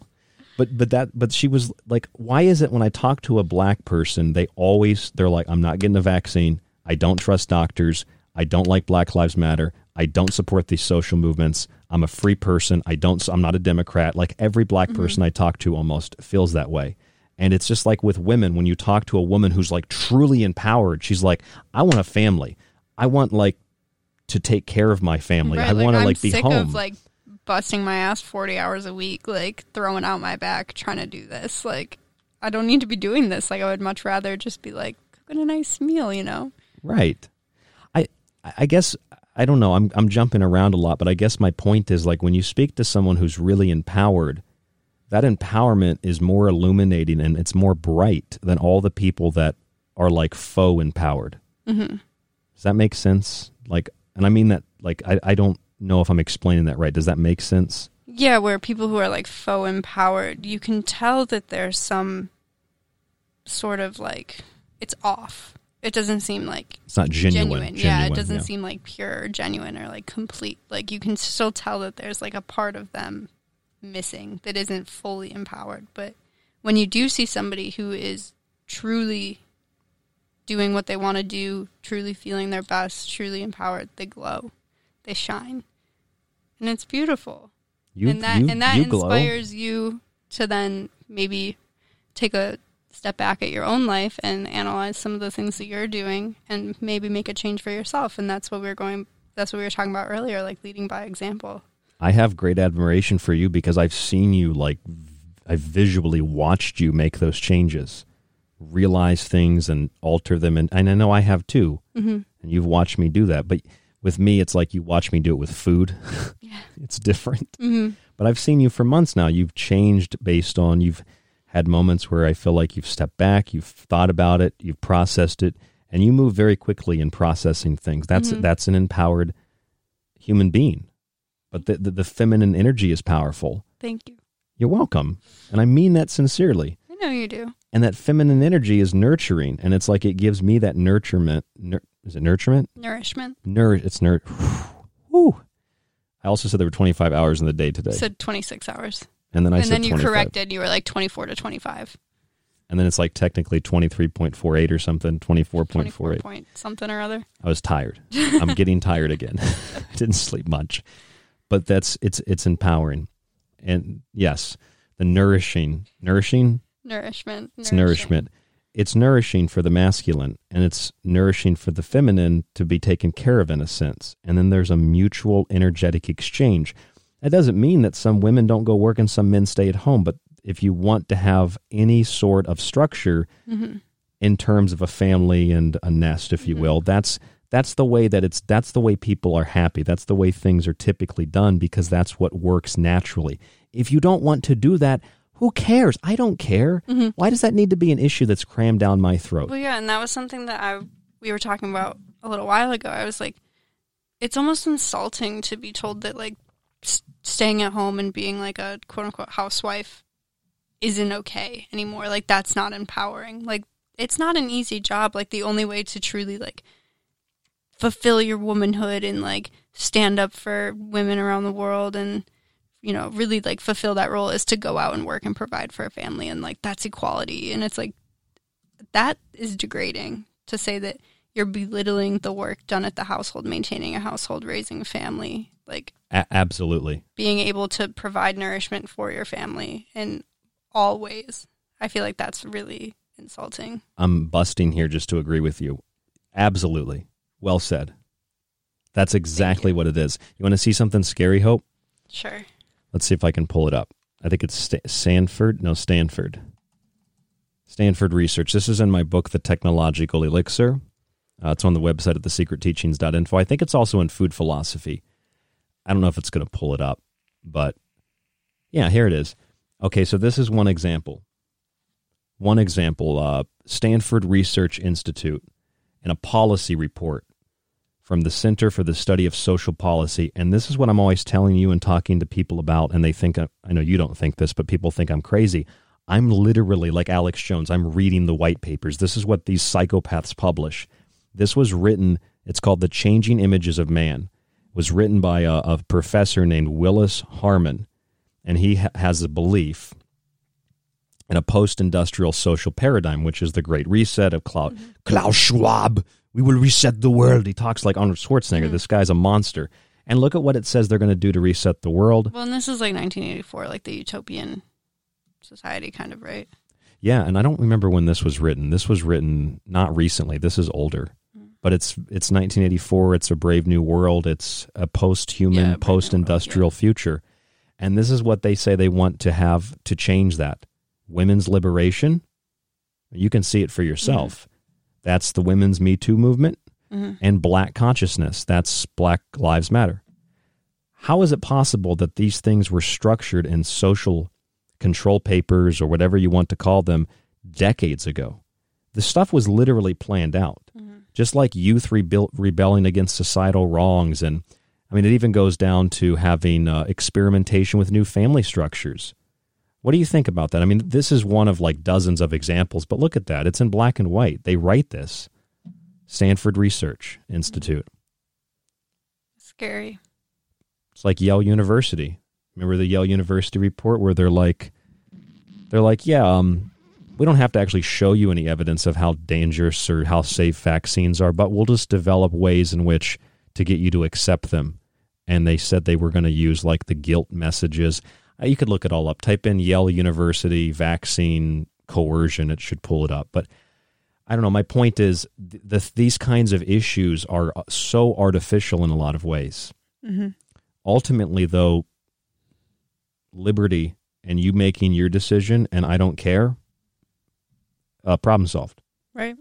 But but that but she was like, why is it when I talk to a black person, they always they're like, I'm not getting a vaccine. I don't trust doctors. I don't like Black Lives Matter. I don't support these social movements. I'm a free person. I don't. I'm not a Democrat. Like every black Mhm. person I talk to almost feels that way. And it's just like with women, when you talk to a woman who's like truly empowered, she's like, I want a family. I want like to take care of my family. Right, I want to like be sick home. of like busting my ass 40 hours a week, like throwing out my back trying to do this. Like, I don't need to be doing this. Like, I would much rather just be like cooking a nice meal, you know? Right. I I guess I don't know. I'm I'm jumping around a lot, but I guess my point is like when you speak to someone who's really empowered, that empowerment is more illuminating and it's more bright than all the people that are like faux empowered. Mhm. Does that make sense? Like and I mean that like I, I don't know if I'm explaining that right. Does that make sense? Yeah, where people who are like faux empowered, you can tell that there's some sort of like it's off. It doesn't seem like It's not genuine. Yeah, it doesn't yeah. seem like pure or genuine or like complete. Like you can still tell that there's like a part of them missing that isn't fully empowered. But when you do see somebody who is truly doing what they want to do, truly feeling their best, truly empowered, they glow, they shine, and it's beautiful. You- and that you- and that you glow. inspires you to then maybe take a step back at your own life and analyze some of the things that you're doing and maybe make a change for yourself. And that's what we are going. That's what we were talking about earlier, like leading by example. I have great admiration for you because I've seen you like I've visually watched you make those changes, realize things and alter them, and, and I know I have too. Mhm. And you've watched me do that, but with me, it's like you watch me do it with food. Yeah, it's different. Mhm. But I've seen you for months now. You've changed based on you've had moments where I feel like you've stepped back, you've thought about it, you've processed it, and you move very quickly in processing things. That's Mhm. that's an empowered human being. But the, the the feminine energy is powerful. Thank you. You're welcome, and I mean that sincerely. I know you do. And that feminine energy is nurturing, and it's like it gives me that nurturement. Nur, is it nurturement? Nourishment. Nour. It's nur. Whew. I also said there were 25 hours in the day today. Said 26 hours. and then I and then you 25. corrected. You were like 24 to 25. And then it's like technically 23.48 or something, 24.48. 24 point something or other. I was tired. I'm getting tired again. I didn't sleep much. But that's it's it's empowering. And yes, the nourishing, nourishing, Nourishment. it's nourishment. It's nourishing for the masculine and it's nourishing for the feminine to be taken care of in a sense. And then there's a mutual energetic exchange. That doesn't mean that some women don't go work and some men stay at home, but if you want to have any sort of structure Mhm. in terms of a family and a nest, if you will, that's that's the way that it's that's the way people are happy. That's the way things are typically done because that's what works naturally. If you don't want to do that, who cares? I don't care. Mhm. Why does that need to be an issue that's crammed down my throat? Well, yeah, and that was something that I we were talking about a little while ago. I was like, it's almost insulting to be told that like s- staying at home and being like a quote unquote housewife isn't okay anymore. Like that's not empowering. Like it's not an easy job. Like the only way to truly like fulfill your womanhood and like stand up for women around the world and you know really like fulfill that role is to go out and work and provide for a family and like that's equality and it's like that is degrading to say that you're belittling the work done at the household maintaining a household raising a family like A- absolutely. being able to provide nourishment for your family in all ways i feel like that's really insulting I'm busting here just to agree with you. Absolutely. Well said. That's exactly what it is. You want to see something scary, Hope? sure Let's see if I can pull it up. I think it's Sta- Sanford. No, Stanford. Stanford Research. This is in my book, The Technological Elixir. Uh, it's on the website at thesecretteachings.info. I think it's also in Food Philosophy. I don't know if it's going to pull it up, but yeah, here it is. Okay, so this is one example. One example uh, Stanford Research Institute in a policy report from the Center for the Study of Social Policy. And this is what I'm always telling you and talking to people about. And they think, I know you don't think this, but people think I'm crazy. I'm literally like Alex Jones. I'm reading the white papers. This is what these psychopaths publish. This was written, it's called The Changing Images of Man. It was written by a, a professor named Willis Harman. And he ha- has a belief in a post-industrial social paradigm, which is the Great Reset of Klaus, mm-hmm. Klaus Schwab. We will reset the world. He talks like Arnold Schwarzenegger. This guy's a monster. And look at what it says they're going to do to reset the world. well and this is like 1984 like the utopian society kind of right Yeah, and I don't remember when this was written. This was written not recently. This is older. Hmm. But it's it's 1984. It's a brave new world. It's a post-human, post-industrial future. And this is what they say they want to have to change that. Women's liberation. You can see it for yourself. That's the women's Me Too movement Mhm. and black consciousness. That's Black Lives Matter. How is it possible that these things were structured in social control papers or whatever you want to call them decades ago? The stuff was literally planned out. Just like youth rebuilt, rebelling against societal wrongs. And I mean, it even goes down to having uh, experimentation with new family structures. What do you think about that? I mean, this is one of like dozens of examples, but look at that. It's in black and white. They write this. Stanford Research Institute. scary It's like Yale University. Remember the Yale University report where they're like, they're like, yeah, um, we don't have to actually show you any evidence of how dangerous or how safe vaccines are, but we'll just develop ways in which to get you to accept them. And they said they were going to use like the guilt messages. Uh, You could look it all up. Type in Yale University vaccine coercion. It should pull it up. But I don't know. My point is, th- the, these kinds of issues are uh, so artificial in a lot of ways. Mhm. Ultimately, though, liberty and you making your decision and I don't care, uh, problem solved. right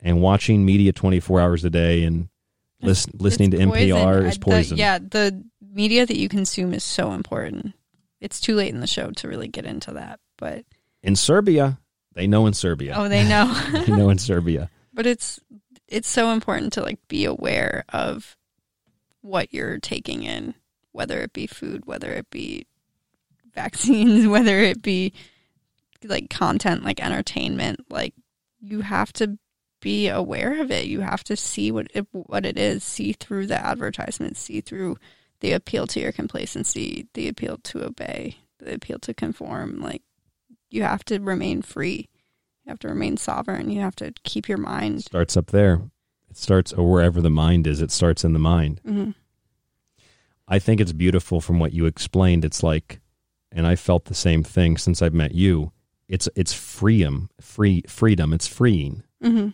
And watching media 24 hours a day and listen, listening to poison. NPR is the- poison. yeah, the media that you consume is so important. It's too late in the show to really get into that, but In Serbia, they know in Serbia. Oh, they know. they know in Serbia. but it's it's so important to like be aware of what you're taking in, whether it be food, whether it be vaccines, whether it be like content like entertainment, like you have to be aware of it. You have to see what it, what it is, see through the advertisements, see through the appeal to your complacency, the appeal to obey, the appeal to conform. Like you have to remain free. You have to remain sovereign. You have to keep your mind. Starts up there. It starts, or wherever the mind is, it starts in the mind. hmm I think it's beautiful from what you explained. It's like, and I felt the same thing since I've met you. It's it's freedom, free freedom. It's freeing, hmm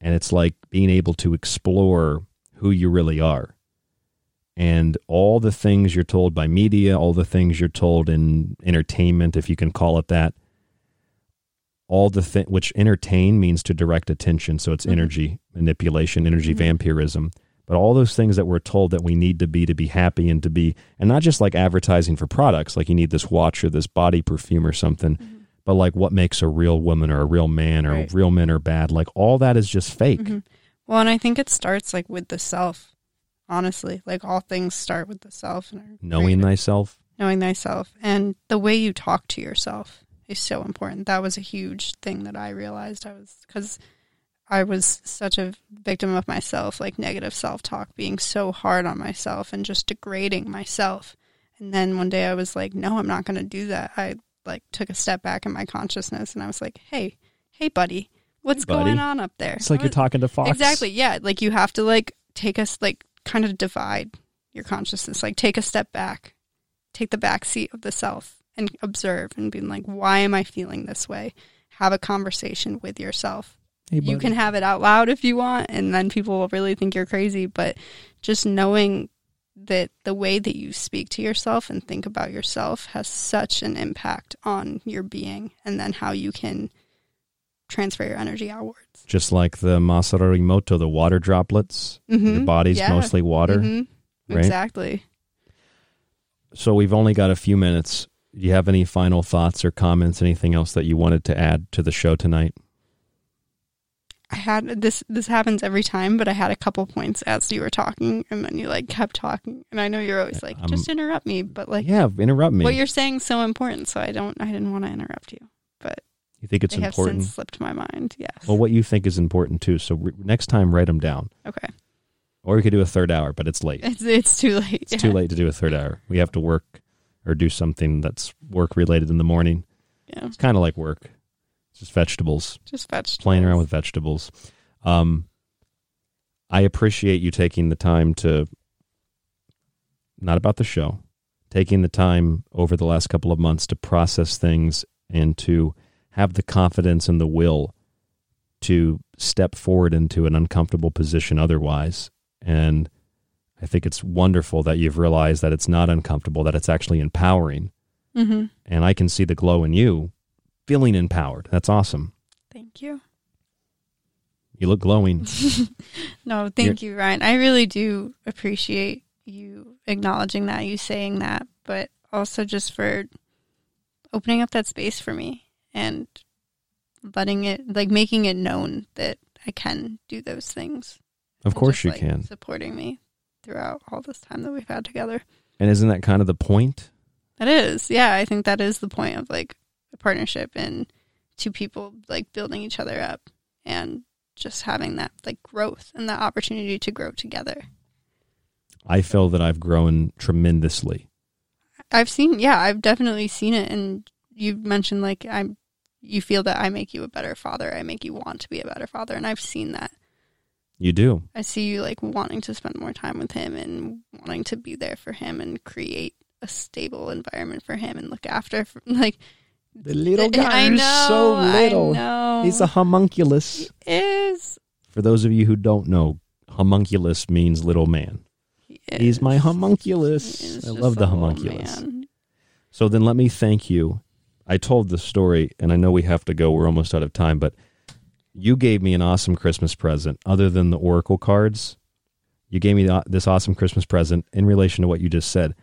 and it's like being able to explore who you really are, and all the things you're told by media, all the things you're told in entertainment, if you can call it that. All the thing which entertain means to direct attention, so it's Mhm. energy manipulation, energy Mhm. vampirism. But all those things that we're told that we need to be to be happy and to be, and not just like advertising for products, like you need this watch or this body perfume or something, but like what makes a real woman or a real man or Right. real men are bad. Like all that is just fake. Mhm. Well, and I think it starts like with the self. Honestly, like all things start with the self and Knowing thyself. knowing thyself and the way you talk to yourself is so important. That was a huge thing that I realized I was because I was such a victim of myself, like negative self talk, being so hard on myself and just degrading myself. And then one day I was like, no, I'm not going to do that. I like took a step back in my consciousness and I was like, hey, hey, buddy, what's Hey, buddy. going on up there? It's like you're talking to Fox. Exactly. Yeah. Like you have to like take us like kind of divide your consciousness, like take a step back, take the back seat of the self and observe and be like, why am I feeling this way? Have a conversation with yourself. Hey, you can have it out loud if you want, and then people will really think you're crazy. But just knowing that the way that you speak to yourself and think about yourself has such an impact on your being, and then how you can transfer your energy outward. Just like the Masaru Emoto, the water droplets. Your Mhm. body's Yeah. mostly water. Mhm. Right? Exactly. So we've only got a few minutes. Do you have any final thoughts or comments, anything else that you wanted to add to the show tonight? I had this. This happens every time, but I had a couple points as you were talking, and then you like kept talking. And I know you're always like, I'm- just interrupt me, but like, Yeah, interrupt me. What you're saying is so important, so I don't. I didn't want to interrupt you, but You think it's they important? have since slipped my mind. Yes. Well, what you think is important too. So re- next time, write them down. Okay. Or we could do a third hour, but it's late. It's it's too late. It's too late to do a third hour. We have to work or do something that's work related in the morning. Yeah. It's kind of like work. It's just vegetables. Just vegetables. Playing around with vegetables. Um, I appreciate you taking the time to, not about the show, taking the time over the last couple of months to process things and to have the confidence and the will to step forward into an uncomfortable position otherwise. And I think it's wonderful that you've realized that it's not uncomfortable, that it's actually empowering. Mhm. And I can see the glow in you feeling empowered. That's awesome. Thank you. You look glowing. No, thank you, Ryan. I really do appreciate you acknowledging that, you saying that, but also just for opening up that space for me and letting it, like, making it known that I can do those things. Of course just, you like, can. Supporting me throughout all this time that we've had together. And isn't that kind of the point? That is, yeah. I think that is the point of like a partnership and two people like building each other up and just having that like growth and the opportunity to grow together. I feel that I've grown tremendously. I've seen, yeah, I've definitely seen it. And you mentioned like I'm, you feel that I make you a better father. I make you want to be a better father, and I've seen that. You do. I see you like wanting to spend more time with him and wanting to be there for him and create a stable environment for him and look after for, like The little guy I is so I little. know. He's a homunculus. is For those of you who don't know, homunculus means little man. He's my homunculus. I love the homunculus. So then let me thank you. I told the story, and I know we have to go. We're almost out of time, but you gave me an awesome Christmas present. Other than the Oracle cards, you gave me this awesome Christmas present in relation to what you just said.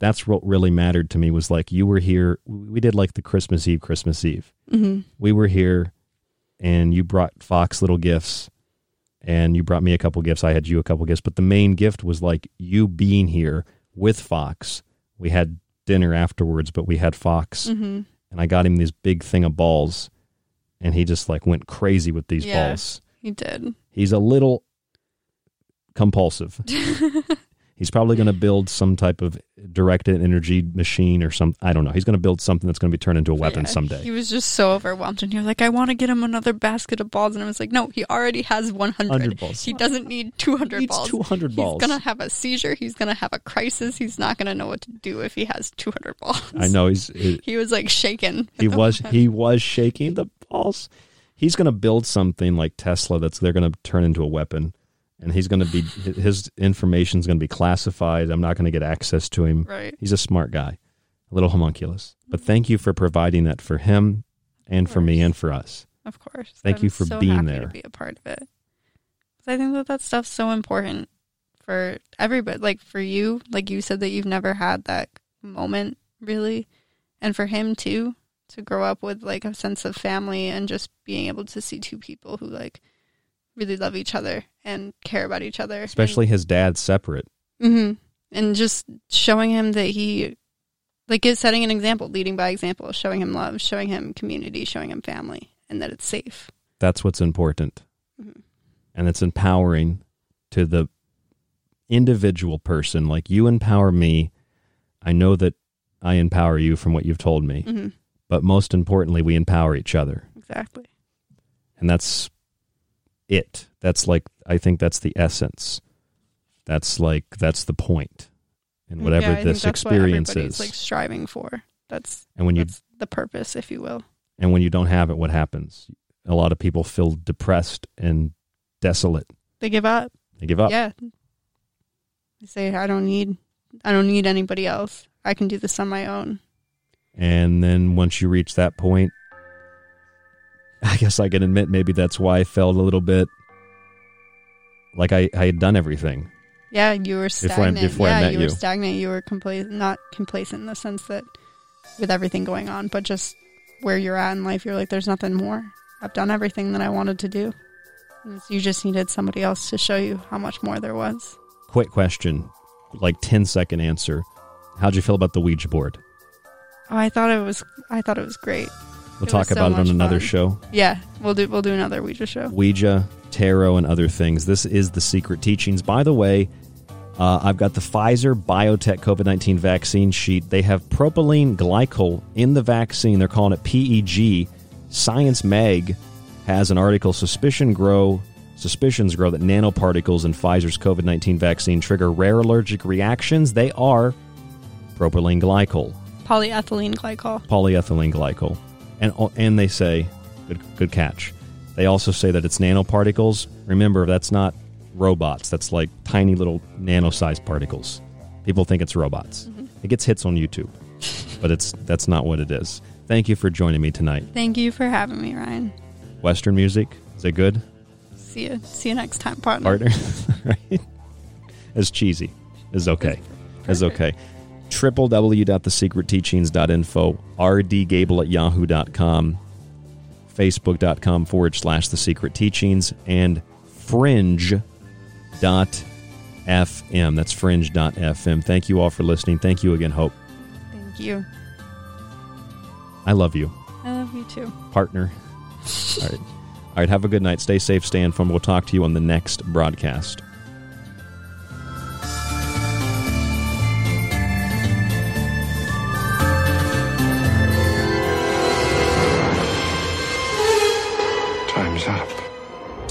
That's what really mattered to me was like you were here. We did like the Christmas Eve, Christmas Eve. Mhm. We were here, and you brought Fox little gifts, and you brought me a couple gifts. I had you a couple gifts, but the main gift was like you being here with Fox. We had dinner afterwards, but we had Fox, Mhm. And I got him this big thing of balls, and he just like went crazy with these Yeah. balls. He did. He's a little compulsive. He's probably going to build some type of directed energy machine or some. I don't know. He's going to build something that's going to be turned into a weapon Yeah, someday. He was just so overwhelmed, and he was like, "I want to get him another basket of balls," and I was like, "No, he already has 100. 100 balls. He doesn't need 200 needs balls. 200 balls. He's gonna have a seizure. He's gonna have a crisis. He's not gonna know what to do if he has 200 balls." I know he's. He, He was like shaking. he was he was shaking the balls. He's going to build something like Tesla that's they're going to turn into a weapon, and he's going to be his information is going to be classified. I'm not going to get access to him. Right. He's a smart guy, a little homunculus. But thank you for providing that for him and for me and for us. Of course. Thank I'm you for so being happy there. To be a part of it. I think that that stuff's so important for everybody. Like for you, like you said that you've never had that moment really, and for him too, to grow up with like a sense of family and just being able to see two people who like really love each other and care about each other. Especially his dad's separate. hmm And just showing him that he, like, is setting an example, leading by example, showing him love, showing him community, showing him family, and that it's safe. That's what's important. Mm-hmm. And it's empowering to the individual person. Like you empower me. I know that I empower you from what you've told me. Mhm. But most importantly, we empower each other. Exactly. And that's it. That's like, I think that's the essence. That's like, that's the point. And whatever Mm, Yeah, I think this that's experience is. like striving for. That's and when you the purpose, if you will. and when you don't have it, what happens? A lot of people feel depressed and desolate. They give up. They give up. Yeah. They say, "I don't need, I don't need anybody else. I can do this on my own." And then once you reach that point, I guess I can admit maybe that's why I felt a little bit like I, I had done everything. Yeah, you were Before I- stagnant. before I yeah, met you you. were stagnant. You were complacent, not complacent in the sense that with everything going on, but just where you're at in life, you're like, "There's nothing more. I've done everything that I wanted to do." You just needed somebody else to show you how much more there was. Quick question, like 10 second answer. How'd you feel about the Ouija board? Oh, I thought it was. I thought it was great. We'll It talk so about it on another fun. show. Yeah, we'll do. We'll do another Ouija show. Ouija, tarot, and other things. This is the secret teachings. By the way, uh, I've got the Pfizer BioTech COVID 19 vaccine sheet. They have propylene glycol in the vaccine. They're calling it PEG. Science Mag has an article Suspicion Grow. Suspicions grow that nanoparticles in Pfizer's COVID 19 vaccine trigger rare allergic reactions. They are propylene glycol Polyethylene glycol. polyethylene glycol, and and they say, good good catch. They also say that it's nanoparticles. Remember, that's not robots. That's like tiny little nano-sized particles. People think it's robots. Mm-hmm. It gets hits on YouTube, but it's that's not what it is. Thank you for joining me tonight. Thank you for having me, Ryan. Western music is it good, See you. See you next time, partner. partner? right? As cheesy is okay. Is okay. www.thesecretteachings.info, rdgable at yahoo.com, facebook.com forward slash the secret teachings, and fringe.fm. That's fringe.fm. Thank you all for listening. Thank you again, Hope. Thank you. I love you, I love you too. partner. All right. All right. Have a good night. Stay safe, stay informed. We'll talk to you on the next broadcast.